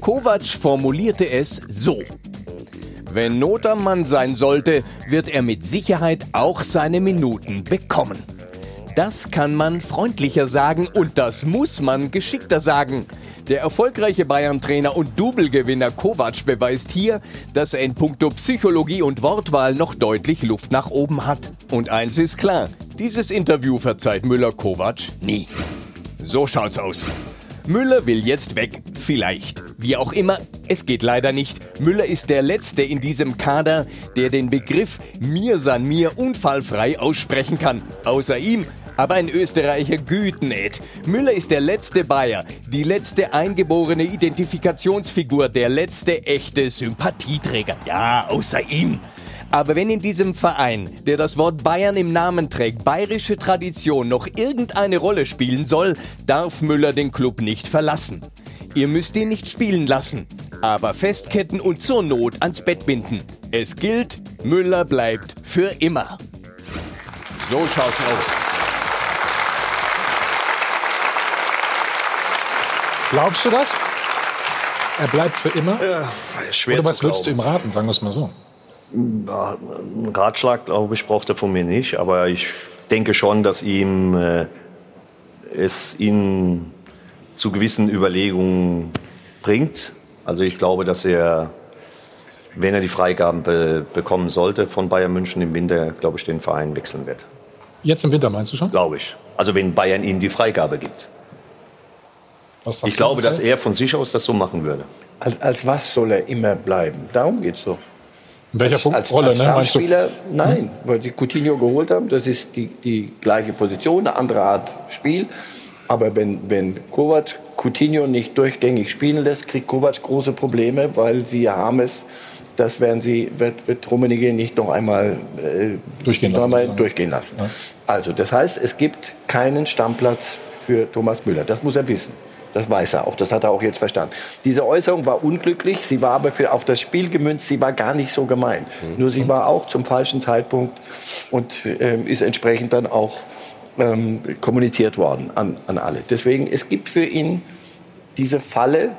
Kovac formulierte es so. Wenn Not am Mann sein sollte, wird er mit Sicherheit auch seine Minuten bekommen. Das kann man freundlicher sagen und das muss man geschickter sagen. Der erfolgreiche Bayern-Trainer und Double-Gewinner Kovac beweist hier, dass er in puncto Psychologie und Wortwahl noch deutlich Luft nach oben hat. Und eins ist klar, dieses Interview verzeiht Müller-Kovac nie. So schaut's aus. Müller will jetzt weg. Vielleicht. Wie auch immer, es geht leider nicht. Müller ist der Letzte in diesem Kader, der den Begriff Mir san mir unfallfrei aussprechen kann. Außer ihm aber ein Österreicher Gütenät. Müller ist der letzte Bayer, die letzte eingeborene Identifikationsfigur, der letzte echte Sympathieträger. Ja, außer ihm. Aber wenn in diesem Verein, der das Wort Bayern im Namen trägt, bayerische Tradition noch irgendeine Rolle spielen soll, darf Müller den Club nicht verlassen. Ihr müsst ihn nicht spielen lassen, aber festketten und zur Not ans Bett binden. Es gilt, Müller bleibt für immer. So schaut's aus.
Glaubst du das? Er bleibt für immer?
Ja, schwer
Oder was
zu
würdest du ihm raten, sagen wir es mal so?
Einen Ratschlag, glaube ich, braucht er von mir nicht. Aber ich denke schon, dass ihm äh, es ihn zu gewissen Überlegungen bringt. Also ich glaube, dass er, wenn er die Freigaben be bekommen sollte von Bayern München im Winter, glaube ich, den Verein wechseln wird.
Jetzt im Winter meinst du schon?
Glaube ich. Also wenn Bayern ihm die Freigabe gibt. Ich glaube, dass er von sich aus das so machen würde.
Als, als was soll er immer bleiben? Darum geht es doch.
In welcher
als,
Fu-
als,
Rolle,
als
ne?
Stammspieler, nein, weil sie Coutinho geholt haben. Das ist die, die gleiche Position, eine andere Art Spiel. Aber wenn, wenn Kovac Coutinho nicht durchgängig spielen lässt, kriegt Kovac große Probleme, weil sie haben es, das werden sie, wird, wird Rummenigge nicht noch einmal äh,
Durchgehen lassen,
einmal durchgehen lassen. Also, das heißt, es gibt keinen Stammplatz für Thomas Müller. Das muss er wissen. Das weiß er auch. Das hat er auch jetzt verstanden. Diese Äußerung war unglücklich. Sie war aber für, auf das Spiel gemünzt. Sie war gar nicht so gemeint. Nur sie war auch zum falschen Zeitpunkt und ähm, ist entsprechend dann auch ähm, kommuniziert worden an, an alle. Deswegen, es gibt für ihn diese Falle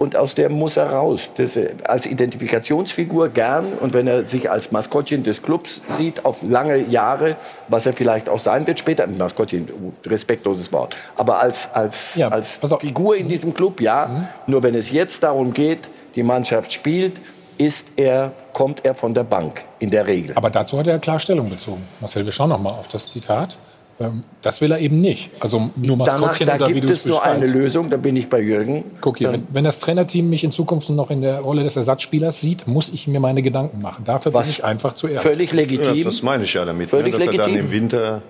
und aus der muss er raus. Das, äh, als Identifikationsfigur gern und wenn er sich als Maskottchen des Clubs sieht, auf lange Jahre, was er vielleicht auch sein wird, später ein Maskottchen, uh, respektloses Wort, aber als, als, als Figur in diesem Club, ja. Nur wenn es jetzt darum geht, die Mannschaft spielt, ist er, kommt er von der Bank in der Regel.
Aber dazu hat er klar Stellung bezogen. Marcel, wir schauen noch mal auf das Zitat. Ähm, Das will er eben nicht. Also nur
Danach,
Maskottchen
da
oder wie
gibt
du
es nur eine Lösung, da bin ich bei Jürgen.
Guck hier, wenn, wenn das Trainerteam mich in Zukunft nur noch in der Rolle des Ersatzspielers sieht, muss ich mir meine Gedanken machen. Dafür bin ich einfach zu ehrlich.
Völlig legitim.
Ja, das meine ich ja damit,
Völlig
ne, dass er dann
legitim.
im Winter,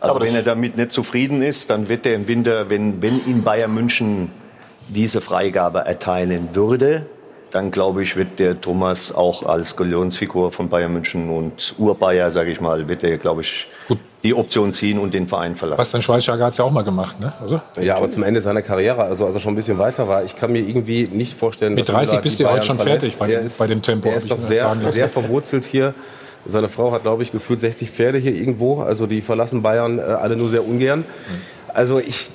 also
Aber
wenn er damit nicht zufrieden ist, dann wird er im Winter, wenn, wenn ihm Bayern München diese Freigabe erteilen würde, dann glaube ich, wird der Thomas auch als Galionsfigur von Bayern München und Urbayer, sage ich mal, wird er, glaube ich, die Option ziehen und den Verein verlassen.
Bastian Schweinsteiger hat es ja auch mal gemacht, ne? Also,
Ja, aber zum Ende seiner Karriere, also als er schon ein bisschen weiter war, ich kann mir irgendwie nicht vorstellen,
Mit
dass
30
Müller
bist du ja heute schon
verlässt.
fertig bei
Er
dem-
ist,
bei dem Tempo,
Er ist
ich
doch sehr, sehr verwurzelt hier. Seine Frau hat, glaube ich, gefühlt 60 Pferde hier irgendwo. Also die verlassen Bayern äh, alle nur sehr ungern. Also ich,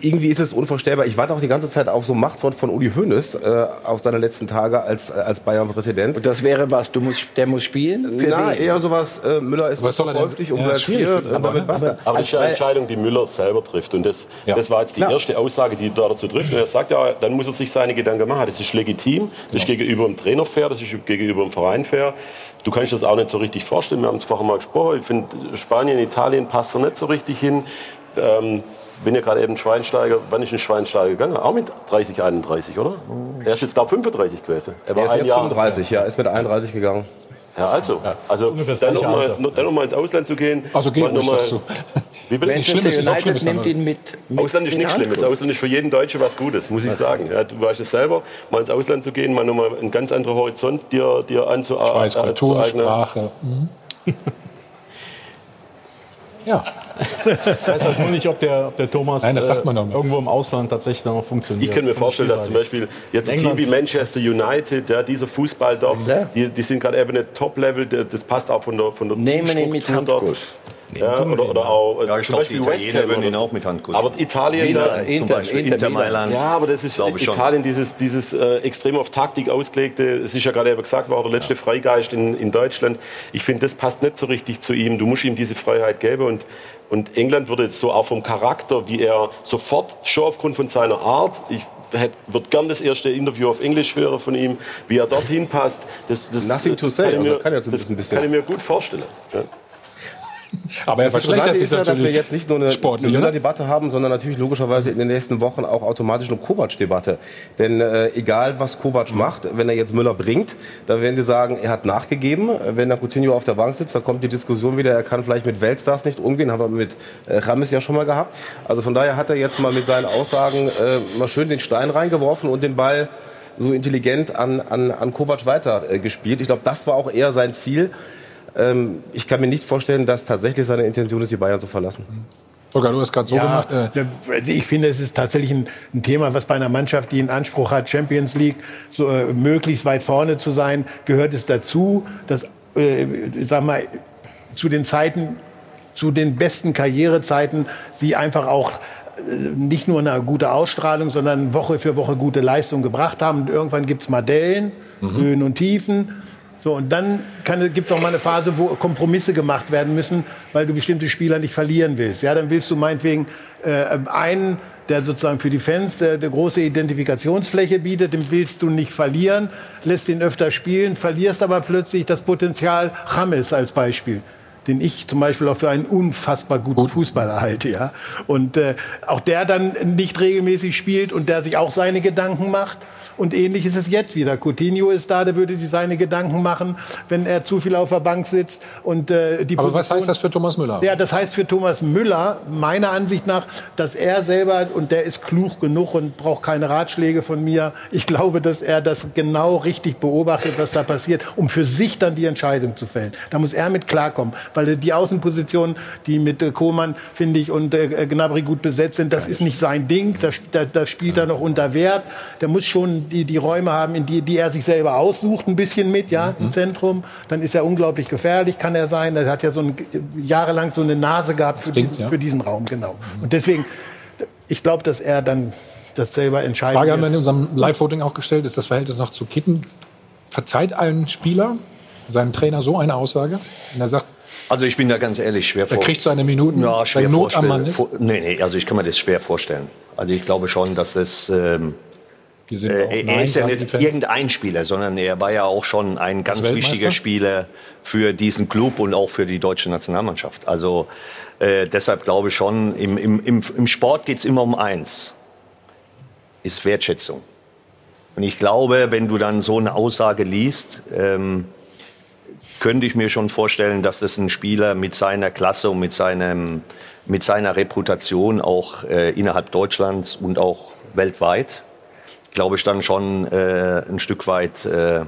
irgendwie ist es unvorstellbar. Ich warte auch die ganze Zeit auf so ein Machtwort von Uli Hoeneß äh, auf seine letzten Tage als, äh, als Bayern-Präsident.
Und das wäre was, du musst, der muss spielen? Für
Na,
wen?
eher sowas, äh, Müller ist
Was soll denn-
verkäuflich und
Ja, ihn,
äh,
aber-
damit basta.
Aber das ist eine Entscheidung, die Müller selber trifft. Und das,
Ja.
das war jetzt die
Ja.
erste Aussage, die er dazu trifft. Und er sagt ja, dann muss er sich seine Gedanken machen. Das ist legitim. Das ist gegenüber dem Trainer fair. Das ist gegenüber dem Verein fair. Du kannst das auch nicht so richtig vorstellen. Wir haben es vorher mal gesprochen. Ich finde, Spanien, Italien passt da nicht so richtig hin. Ähm, bin ja gerade eben Schweinsteiger. Wann ist ein Schweinsteiger gegangen? Auch mit 30, 31, oder? Er ist jetzt, glaube ich, 35 gewesen. Er
Er ist
ein
jetzt
Jahr-
35, ja, ist mit 31 gegangen.
Ja, also, also
ungefähr das
dann
gleiche
noch mal,
Alter.
noch- dann noch mal ins Ausland zu gehen.
Also geh
mal
ruhig,
noch mal-
du.
Wie will
Manchester United nimmt ihn mit, mit
Ausland ist
mit
nichts Schlimmes.
Handkuss.
Ausland ist für jeden Deutschen was Gutes, muss ich sagen. Ja, du weißt es selber, mal ins Ausland zu gehen, mal nochmal einen ganz anderen Horizont dir, dir anzueignen.
Ich weiß, Kultur, Sprache. Mhm. ja.
Ich weiß halt nur nicht, ob der, ob der Thomas
Nein, das sagt man
äh,
doch nicht.
irgendwo im Ausland tatsächlich noch funktioniert.
Ich kann mir vorstellen, dass zum Beispiel jetzt ein Team wie Manchester United, ja, dieser Fußball dort, die, die sind gerade eben nicht Top-Level, das passt auch von der, von der
Nehmen ihn mit
Struktur
Handkuss.
Ja, oder, oder auch äh,
Ja, ich
zum
die
Beispiel West Ham.
würden ihn auch mit Handkuss.
Aber Italien,
Inter-
da,
Inter-
Zum Beispiel
Inter
Inter
Milan.
Mailand.
ja, aber das ist
schon.
Italien, dieses, dieses äh, extrem auf Taktik ausgelegte, es ist ja gerade eben gesagt worden, der letzte Freigeist in, in Deutschland. Ich finde, das passt nicht so richtig zu ihm. Du musst ihm diese Freiheit geben und, und England würde jetzt so auch vom Charakter, wie er sofort schon aufgrund von seiner Art, ich würde gern das erste Interview auf Englisch hören von ihm, wie er dorthin passt. Das, das,
Nothing to say,
kann ich
also
mir,
kann ja so ein
das
bisschen- bisschen-
kann ich mir gut vorstellen. Ja.
Aber er
Das
verschlechtert
Interessante
sich
ist ja, dass wir jetzt nicht nur eine? Müller-Debatte haben, sondern natürlich logischerweise in den nächsten Wochen auch automatisch eine Kovac-Debatte. Denn äh, egal, was Kovac macht, wenn er jetzt Müller bringt, dann werden sie sagen, er hat nachgegeben. Wenn der Coutinho auf der Bank sitzt, dann kommt die Diskussion wieder, er kann vielleicht mit Weltstars nicht umgehen, haben wir mit äh, Rames ja schon mal gehabt. Also von daher hat er jetzt mal mit seinen Aussagen äh, mal schön den Stein reingeworfen und den Ball so intelligent an, an, an Kovac weiter äh, gespielt. Ich glaube, das war auch eher sein Ziel. Ähm, ich kann mir nicht vorstellen, dass tatsächlich seine Intention ist, die Bayern zu verlassen.
Volker, du hast gerade so
Ja,
gemacht. Äh,
also ich finde, es ist tatsächlich ein, ein Thema, was bei einer Mannschaft, die einen Anspruch hat, Champions League so, äh, möglichst weit vorne zu sein, gehört es dazu, dass, äh, sag mal, zu den Zeiten, zu den besten Karrierezeiten, sie einfach auch äh, nicht nur eine gute Ausstrahlung, sondern Woche für Woche gute Leistung gebracht haben. Und irgendwann gibt's Madellen, Höhen und Tiefen. So, und dann gibt es auch mal eine Phase, wo Kompromisse gemacht werden müssen, weil du bestimmte Spieler nicht verlieren willst. Ja, dann willst du meinetwegen äh, einen, der sozusagen für die Fans äh, eine große Identifikationsfläche bietet, den willst du nicht verlieren, lässt ihn öfter spielen, verlierst aber plötzlich das Potenzial James als Beispiel den ich zum Beispiel auch für einen unfassbar guten Fußballer halte, ja. Und äh, auch der dann nicht regelmäßig spielt und der sich auch seine Gedanken macht. Und ähnlich ist es jetzt wieder. Coutinho ist da, der würde sich seine Gedanken machen, wenn er zu viel auf der Bank sitzt. Und, äh, die
aber was
Position-
heißt das für Thomas Müller?
ja, das heißt für Thomas Müller, meiner Ansicht nach, dass er selber, und der ist klug genug und braucht keine Ratschläge von mir, ich glaube, dass er das genau richtig beobachtet, was da passiert, um für sich dann die Entscheidung zu fällen. Da muss er mit klarkommen, weil die Außenpositionen, die mit äh, Kohlmann, finde ich, und äh, Gnabry gut besetzt sind, das ist nicht sein Ding, da, da, da spielt er noch unter Wert. Der muss schon die, die Räume haben, in die, die er sich selber aussucht, ein bisschen mit, ja,
Mhm.
im Zentrum. Dann ist er unglaublich gefährlich, kann er sein. Er hat ja so ein, jahrelang so eine Nase gehabt für,
Instinkt,
diesen,
ja.
für diesen Raum, genau. Und deswegen, ich glaube, dass er dann das selber entscheiden
Frage haben wir in unserem Live-Voting auch gestellt, ist das Verhältnis noch zu Kitten? Verzeiht ein Spieler seinem Trainer so eine Aussage? Und er sagt,
Also ich bin da ganz ehrlich schwer
er kriegt seine Minuten,
ja, schwer
Not am
vorstellen.
Mann ist.
Vor, nee, nee, also ich kann mir das schwer vorstellen. Also ich glaube schon, dass es ähm, äh, er ist ja nicht irgendein Spieler, sondern er war ja auch schon ein ganz wichtiger Spieler für diesen Club und auch für die deutsche Nationalmannschaft. Also äh, deshalb glaube ich schon, im, im, im, im Sport geht es immer um eins, ist Wertschätzung. Und ich glaube, wenn du dann so eine Aussage liest, ähm, könnte ich mir schon vorstellen, dass das ein Spieler mit seiner Klasse und mit, seinem, mit seiner Reputation auch äh, innerhalb Deutschlands und auch weltweit, glaube ich, dann schon äh, ein Stück weit äh,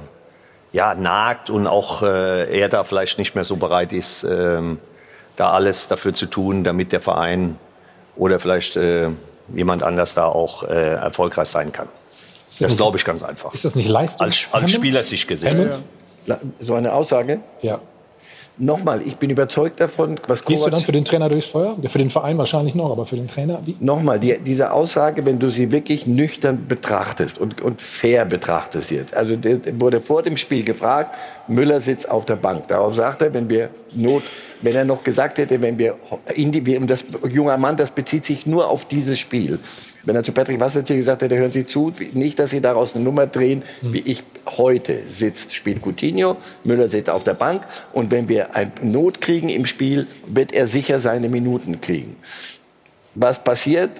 ja, nagt und auch äh, er da vielleicht nicht mehr so bereit ist, ähm, da alles dafür zu tun, damit der Verein oder vielleicht äh, jemand anders da auch äh, erfolgreich sein kann. Das glaube ich ganz einfach.
Ist das nicht Leistung?
Als, als Spieler sich gesehen.
Hammond?
So eine Aussage?
Ja.
Nochmal, ich bin überzeugt davon, was
Gehst du dann
Kovac-
für den Trainer durchs Feuer? Für den Verein wahrscheinlich noch, aber für den Trainer? Wie?
Nochmal, die, diese Aussage, wenn du sie wirklich nüchtern betrachtest und, und fair betrachtest jetzt. Also der wurde vor dem Spiel gefragt, Müller sitzt auf der Bank. Darauf sagt er, wenn wir Not, wenn er noch gesagt hätte, wenn wir- und das junger Mann, das bezieht sich nur auf dieses Spiel. Wenn er zu Patrick Wassertier gesagt hätte, hören Sie zu, nicht, dass Sie daraus eine Nummer drehen, wie ich heute sitzt, spielt Coutinho, Müller sitzt auf der Bank und wenn wir eine Not kriegen im Spiel, wird er sicher seine Minuten kriegen. Was passiert?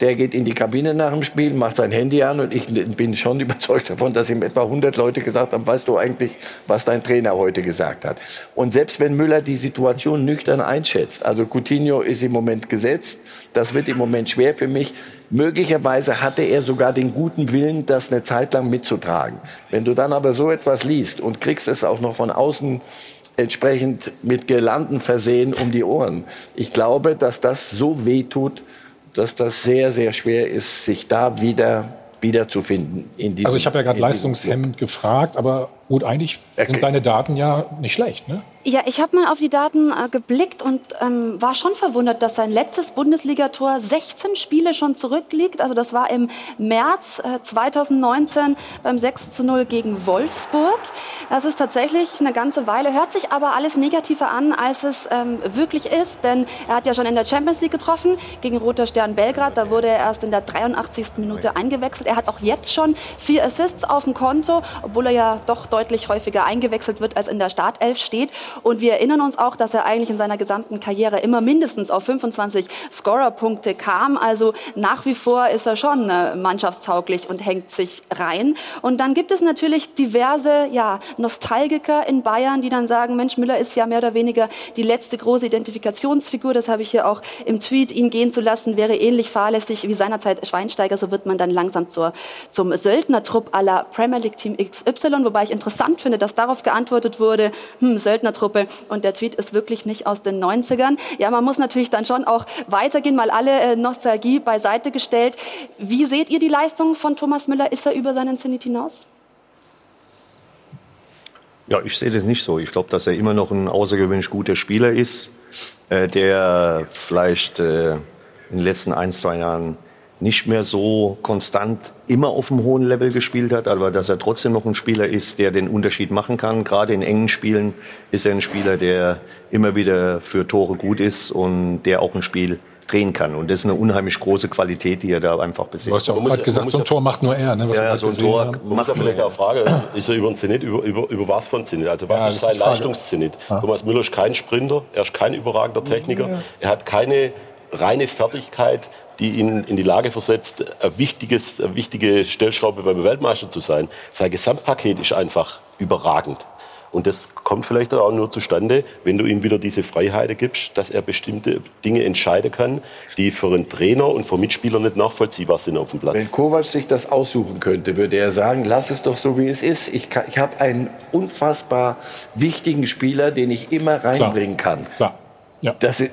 der geht in die Kabine nach dem Spiel, macht sein Handy an und ich bin schon überzeugt davon, dass ihm etwa 100 Leute gesagt haben, weißt du eigentlich, was dein Trainer heute gesagt hat. Und selbst wenn Müller die Situation nüchtern einschätzt, also Coutinho ist im Moment gesetzt, das wird im Moment schwer für mich. Möglicherweise hatte er sogar den guten Willen, das eine Zeit lang mitzutragen. Wenn du dann aber so etwas liest und kriegst es auch noch von außen entsprechend mit Girlanden versehen um die Ohren. Ich glaube, dass das so weh tut, dass das sehr, sehr schwer ist, sich da wieder wiederzufinden. In diesem,
Also ich habe ja gerade leistungshemmend gefragt, aber gut, eigentlich sind seine Daten ja nicht schlecht. Ne?
Ja, ich habe mal auf die Daten äh, geblickt und ähm, war schon verwundert, dass sein letztes Bundesligator 16 Spiele schon zurückliegt. Also das war im März äh, 2019 beim 6 zu 0 gegen Wolfsburg. Das ist tatsächlich eine ganze Weile, hört sich aber alles negativer an, als es ähm, wirklich ist. Denn er hat ja schon in der Champions League getroffen gegen Roter Stern Belgrad. Da wurde er erst in der 83. Minute eingewechselt. Er hat auch jetzt schon vier Assists auf dem Konto, obwohl er ja doch deutlich häufiger eingewechselt wird, als in der Startelf steht. Und wir erinnern uns auch, dass er eigentlich in seiner gesamten Karriere immer mindestens auf 25 Scorerpunkte kam. Also nach wie vor ist er schon äh, mannschaftstauglich und hängt sich rein. Und dann gibt es natürlich diverse ja, Nostalgiker in Bayern, die dann sagen, Mensch, Müller ist ja mehr oder weniger die letzte große Identifikationsfigur. Das habe ich hier auch im Tweet, ihn gehen zu lassen, wäre ähnlich fahrlässig wie seinerzeit Schweinsteiger. So wird man dann langsam zur, zum Söldnertrupp aller Premier League Team XY. Wobei ich interessant finde, dass darauf geantwortet wurde, hm, Söldnertruppe. Und der Tweet ist wirklich nicht aus den 90ern. Ja, man muss natürlich dann schon auch weitergehen, mal alle äh, Nostalgie beiseite gestellt. Wie seht ihr die Leistung von Thomas Müller? Ist er über seinen Zenit hinaus?
Ja, ich sehe das nicht so. Ich glaube, dass er immer noch ein außergewöhnlich guter Spieler ist, äh, der vielleicht äh, in den letzten ein, zwei Jahren nicht mehr so konstant immer auf einem hohen Level gespielt hat, aber dass er trotzdem noch ein Spieler ist, der den Unterschied machen kann. Gerade in engen Spielen ist er ein Spieler, der immer wieder für Tore gut ist und der auch ein Spiel drehen kann. Und das ist eine unheimlich große Qualität, die er da einfach besitzt.
Du hast ja auch gerade gesagt, so ein Tor macht nur er. Ne,
Ja, so ein Tor
haben.
man muss ja vielleicht auch fragen, ist er über den Zenit, über, über, über was von Zenit? Also was
Ja,
ist sein
Frage.
Leistungszenit?
Ja.
Thomas Müller ist kein Sprinter, er ist kein überragender Techniker,
Ja.
er hat keine reine Fertigkeit, die ihn in die Lage versetzt, ein wichtiges, eine wichtige Stellschraube beim Weltmeister zu sein. Sein Gesamtpaket ist einfach überragend. Und das kommt vielleicht auch nur zustande, wenn du ihm wieder diese Freiheit gibst, dass er bestimmte Dinge entscheiden kann, die für einen Trainer und für Mitspieler nicht nachvollziehbar sind auf dem Platz.
Wenn Kovac sich das aussuchen könnte, würde er sagen, lass es doch so, wie es ist. Ich, kann- ich habe einen unfassbar wichtigen Spieler, den ich immer reinbringen kann.
Klar. Ja.
Das ist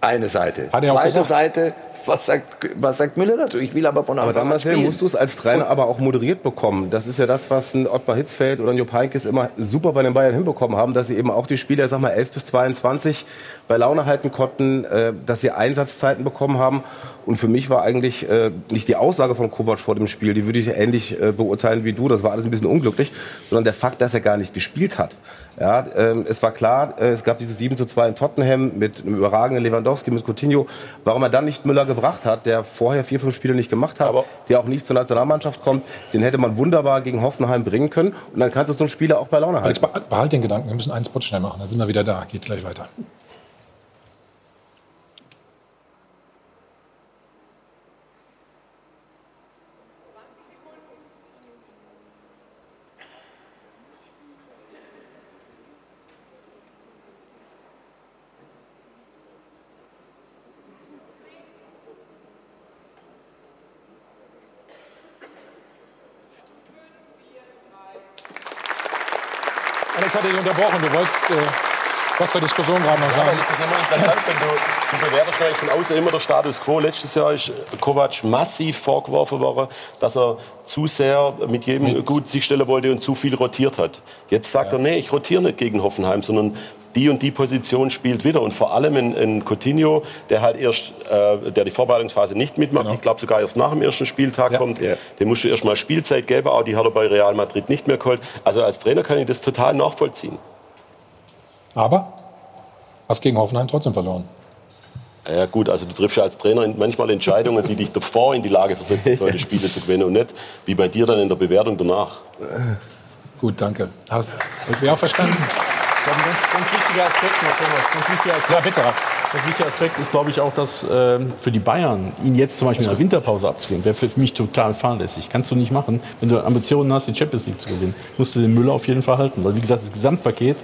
eine Seite.
Hat er auch
Zweite
gesagt.
Seite, was sagt, was sagt Müller dazu? Ich will aber von
Aber
Anfang
dann,
an
Marcel,
spielen.
musst du es als Trainer aber auch moderiert bekommen. Das ist ja das, was ein Ottmar Hitzfeld oder ein Jupp Heynckes immer super bei den Bayern hinbekommen haben, dass sie eben auch die Spieler, sag mal, 11 bis 22 bei Laune halten konnten, äh, dass sie Einsatzzeiten bekommen haben. Und für mich war eigentlich äh, nicht die Aussage von Kovac vor dem Spiel, die würde ich ähnlich äh, beurteilen wie du, das war alles ein bisschen unglücklich, sondern der Fakt, dass er gar nicht gespielt hat. Ja, ähm, es war klar, äh, es gab dieses 7 zu 2 in Tottenham mit einem überragenden Lewandowski, mit Coutinho. Warum er dann nicht Müller gebracht hat, der vorher vier, fünf Spiele nicht gemacht hat, der auch nicht zur Nationalmannschaft kommt, den hätte man wunderbar gegen Hoffenheim bringen können. Und dann kannst du so einen Spieler auch bei Laune
Alex,
halten.
beh- behalt den Gedanken. Wir müssen einen Spot schnell machen. Dann sind wir wieder da. Geht gleich weiter. Alex hat dich unterbrochen. Du wolltest äh, was zur Diskussion gerade noch
Ja,
sagen.
ich das immer interessant finde. Du, du bewertest natürlich von außen immer der Status quo. Letztes Jahr ist Kovac massiv vorgeworfen worden, dass er zu sehr mit jedem gut sich stellen wollte und zu viel rotiert hat. Jetzt sagt er, nee, ich rotiere nicht gegen Hoffenheim, sondern die und die Position spielt wieder. Und vor allem in, in Coutinho, der halt erst, äh, der die Vorbereitungsphase nicht mitmacht, ich glaube sogar erst nach dem ersten Spieltag kommt, dem musst du erst mal Spielzeit geben, auch die hat er bei Real Madrid nicht mehr geholt. Also als Trainer kann ich das total nachvollziehen.
Aber hast gegen Hoffenheim trotzdem verloren.
Ja gut, also du triffst ja als Trainer manchmal Entscheidungen, die dich davor in die Lage versetzen, solche Spiele zu gewinnen und nicht wie bei dir dann in der Bewertung danach.
Gut, danke. Hast du auch verstanden?
Ich glaube, ein ganz, ganz wichtiger Aspekt noch, Thomas. Ganz wichtiger Aspekt.
Ja, bitte.
Ganz wichtiger Aspekt ist, glaube ich, auch, dass äh, für die Bayern, ihn jetzt zum Beispiel in der Winterpause abzugeben, wäre für mich total fahrlässig. Kannst du nicht machen. Wenn du Ambitionen hast, die Champions League zu gewinnen, musst du den Müller auf jeden Fall halten. Weil, wie gesagt, das Gesamtpaket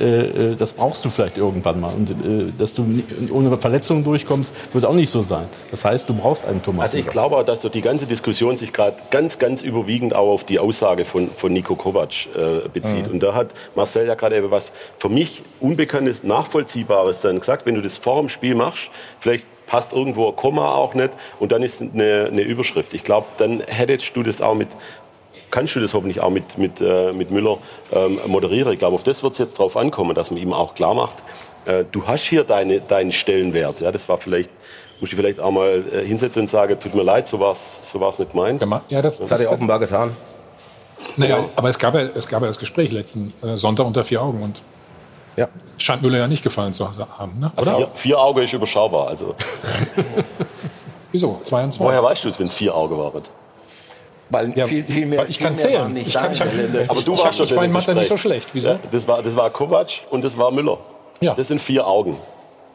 äh, äh, das brauchst du vielleicht irgendwann mal. Und äh, dass du ohne Verletzungen durchkommst, wird auch nicht so sein. Das heißt, du brauchst einen Thomas.
Also ich glaube auch, dass so die ganze Diskussion sich gerade ganz, ganz überwiegend auch auf die Aussage von, von Nico Kovac äh, bezieht.
Mhm.
Und da hat Marcel ja gerade eben was für mich Unbekanntes, Nachvollziehbares dann gesagt. Wenn du das vor dem Spiel machst, vielleicht passt irgendwo ein Komma auch nicht und dann ist eine, eine Überschrift. Ich glaube, dann hättest du das auch mit kannst du das hoffentlich auch mit, mit, äh, mit Müller ähm, moderieren. Ich glaube, auf das wird es jetzt drauf ankommen, dass man ihm auch klar macht, äh, du hast hier deine, deinen Stellenwert. Ja, das war vielleicht, muss ich vielleicht auch mal äh, hinsetzen und sagen, tut mir leid, so war es so war's nicht gemeint.
Ja, das,
das hat er offenbar getan.
Naja, aber es gab, ja, es gab ja das Gespräch letzten äh, Sonntag unter vier Augen und
ja.
scheint Müller ja nicht gefallen zu haben, ne? oder?
Vier, vier Augen ist überschaubar. Also.
Wieso? Zwei und zwei.
Woher weißt du es, wenn es vier Augen waren?
Weil
Ja,
viel, viel mehr.
weil ich
viel
kann
mehr
zählen.
Nicht
Ich kann- ich hab-.
Aber du
Ich
warst
hab-
schon
ich war in
im
Mathe nicht so schlecht. Wieso?
Ja, das, war, das war Kovac und das war Müller.
Ja.
Das sind vier Augen.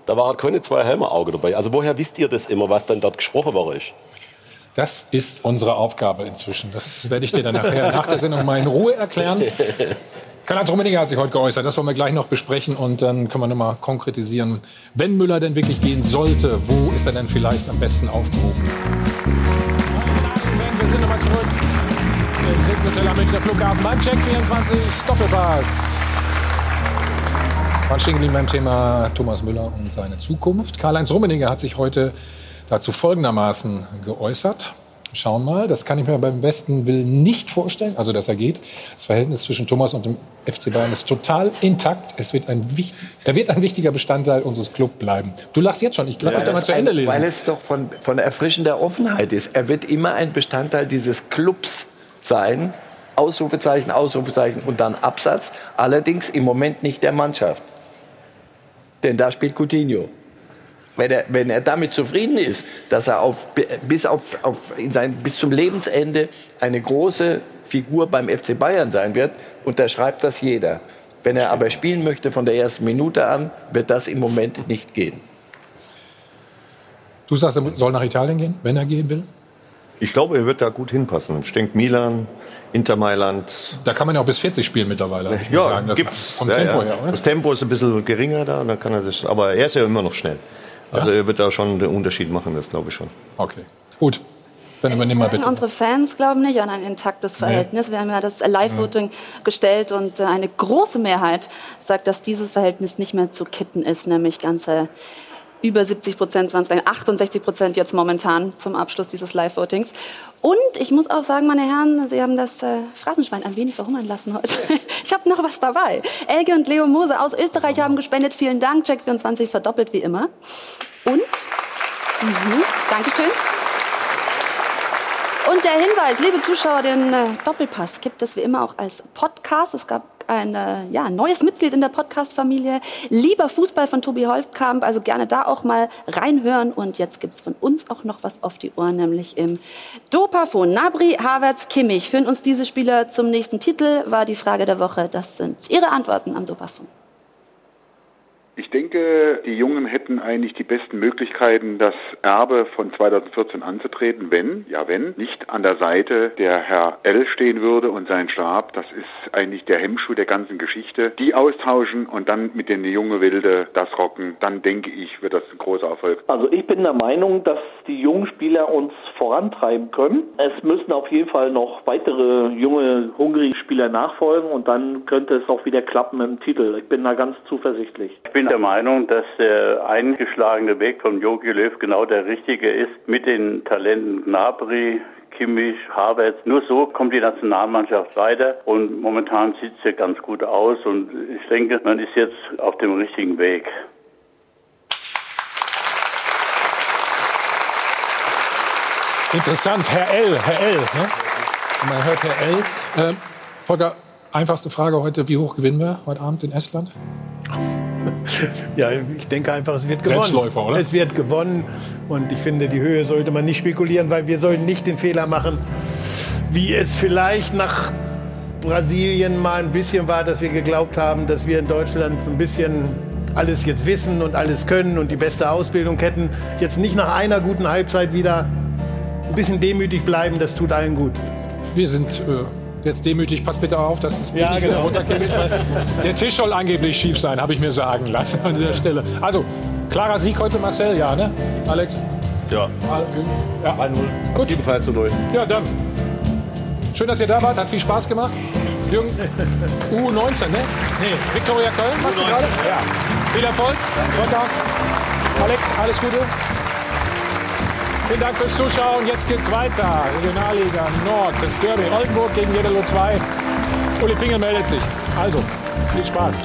Da waren keine zwei Helmer Augen dabei. Also woher wisst ihr das immer, was dann dort gesprochen worden ist?
Das ist unsere Aufgabe inzwischen. Das werde ich dir dann nachher nach der Sendung mal in Ruhe erklären. Karl-Heinz Rummenigge hat sich heute geäußert. Das wollen wir gleich noch besprechen und dann können wir noch mal konkretisieren. Wenn Müller denn wirklich gehen sollte, wo ist er denn vielleicht am besten aufgehoben? Wir sind nochmal zurück im Hilton Hotel am Münchner Flughafen beim Check 24 Doppelpass. Wir stehen geblieben beim Thema Thomas Müller und seine Zukunft. Karl-Heinz Rummenigge hat sich heute dazu folgendermaßen geäußert. Schauen mal, das kann ich mir beim besten Willen nicht vorstellen, also dass er geht. Das Verhältnis zwischen Thomas und dem FC Bayern ist total intakt. Es wird ein, er wird ein wichtiger Bestandteil unseres Clubs bleiben. Du lachst jetzt schon, ich lass
Ja,
doch mal zu Ende lesen.
Weil es doch von, von erfrischender Offenheit ist. Er wird immer ein Bestandteil dieses Clubs sein. Ausrufezeichen, Ausrufezeichen und dann Absatz. Allerdings im Moment nicht der Mannschaft. Denn da spielt Coutinho. Wenn er, wenn er damit zufrieden ist, dass er auf, bis, auf, auf in sein, bis zum Lebensende eine große Figur beim FC Bayern sein wird, unterschreibt das jeder. Wenn er aber spielen möchte von der ersten Minute an, wird das im Moment nicht gehen.
Du sagst, er soll nach Italien gehen, wenn er gehen will?
Ich glaube, er wird da gut hinpassen. Ich denke, Milan, Inter Mailand.
Da kann man ja auch bis 40 spielen mittlerweile. ich
Ja,
sagen. Das
gibt's.
Vom
ja,
Tempo
ja.
her, oder?
Das Tempo ist ein bisschen geringer da, dann kann er das. Aber er ist ja immer noch schnell. Also er wird da schon den Unterschied machen, das glaube ich schon.
Okay. Gut. Dann übernimm mal bitte.
Unsere Fans glauben nicht an ein intaktes Verhältnis. Wir haben ja das Live-Voting gestellt und äh, eine große Mehrheit sagt, dass dieses Verhältnis nicht mehr zu kitten ist, nämlich ganze über 70 Prozent waren es, 68 Prozent jetzt momentan zum Abschluss dieses Live-Votings. Und ich muss auch sagen, meine Herren, Sie haben das äh, Phrasenschwein ein wenig verhungern lassen heute. Ich habe noch was dabei. Elke und Leo Mose aus Österreich haben gespendet. Vielen Dank. Check24 verdoppelt wie immer. Und, mhm, Dankeschön. Und der Hinweis, liebe Zuschauer, den äh, Doppelpass gibt es wie immer auch als Podcast. Es gab ein äh, ja, neues Mitglied in der Podcast-Familie. Lieber Fußball von Tobi Holtkamp, also gerne da auch mal reinhören. Und jetzt gibt es von uns auch noch was auf die Ohren, nämlich im Dopafon. Nabri, Havertz, Kimmich. Führen uns diese Spieler zum nächsten Titel, war die Frage der Woche. Das sind Ihre Antworten am Dopafon.
Ich denke, die Jungen hätten eigentlich die besten Möglichkeiten, das Erbe von 2014 anzutreten, wenn, ja wenn, nicht an der Seite der Herr L stehen würde und sein Stab. Das ist eigentlich der Hemmschuh der ganzen Geschichte. Die austauschen und dann mit den junge Wilde das rocken, dann denke ich, wird das ein großer Erfolg.
Also ich bin der Meinung, dass die jungen Spieler uns vorantreiben können. Es müssen auf jeden Fall noch weitere junge, hungrige Spieler nachfolgen und dann könnte es auch wieder klappen mit dem Titel. Ich bin da ganz zuversichtlich.
Ich bin der Meinung, dass der eingeschlagene Weg von Jogi Löw genau der richtige ist mit den Talenten Gnabry, Kimmich, Havertz. Nur so kommt die Nationalmannschaft weiter und momentan sieht es ja ganz gut aus und ich denke, man ist jetzt auf dem richtigen Weg.
Interessant, Herr L. Herr L. Ne? Man hört Herr L. Ähm, Volker, einfachste Frage heute: Wie hoch gewinnen wir heute Abend in Estland?
Ja, ich denke einfach, es wird gewonnen.
Selbstläufer, oder?
Es wird gewonnen. Und ich finde, die Höhe sollte man nicht spekulieren, weil wir sollen nicht den Fehler machen, wie es vielleicht nach Brasilien mal ein bisschen war, dass wir geglaubt haben, dass wir in Deutschland so ein bisschen alles jetzt wissen und alles können und die beste Ausbildung hätten. Jetzt nicht nach einer guten Halbzeit wieder ein bisschen demütig bleiben, das tut allen gut.
Wir sind äh, jetzt demütig. Pass bitte auf, dass das Bier
Ja, genau.
runterkippt. weil Der Tisch soll angeblich schief sein, habe ich mir sagen lassen an dieser Stelle. Also, klarer Sieg heute, Marcel, ja, ne? Alex?
Ja.
Ja,
1-0. Auf jeden Fall zu 0.
Ja, dann. Schön, dass ihr da wart. Hat viel Spaß gemacht. Jürgen, U19, ne? Nee, Viktoria Köln, machst du
U19,
gerade? Ja. Viel Erfolg. Sonntag. Alex, alles Gute. Vielen Dank fürs Zuschauen. Jetzt geht's weiter. Regionalliga Nord, das Derby Oldenburg gegen Jeddelo 2. Uli Pingel meldet sich. Also, viel Spaß.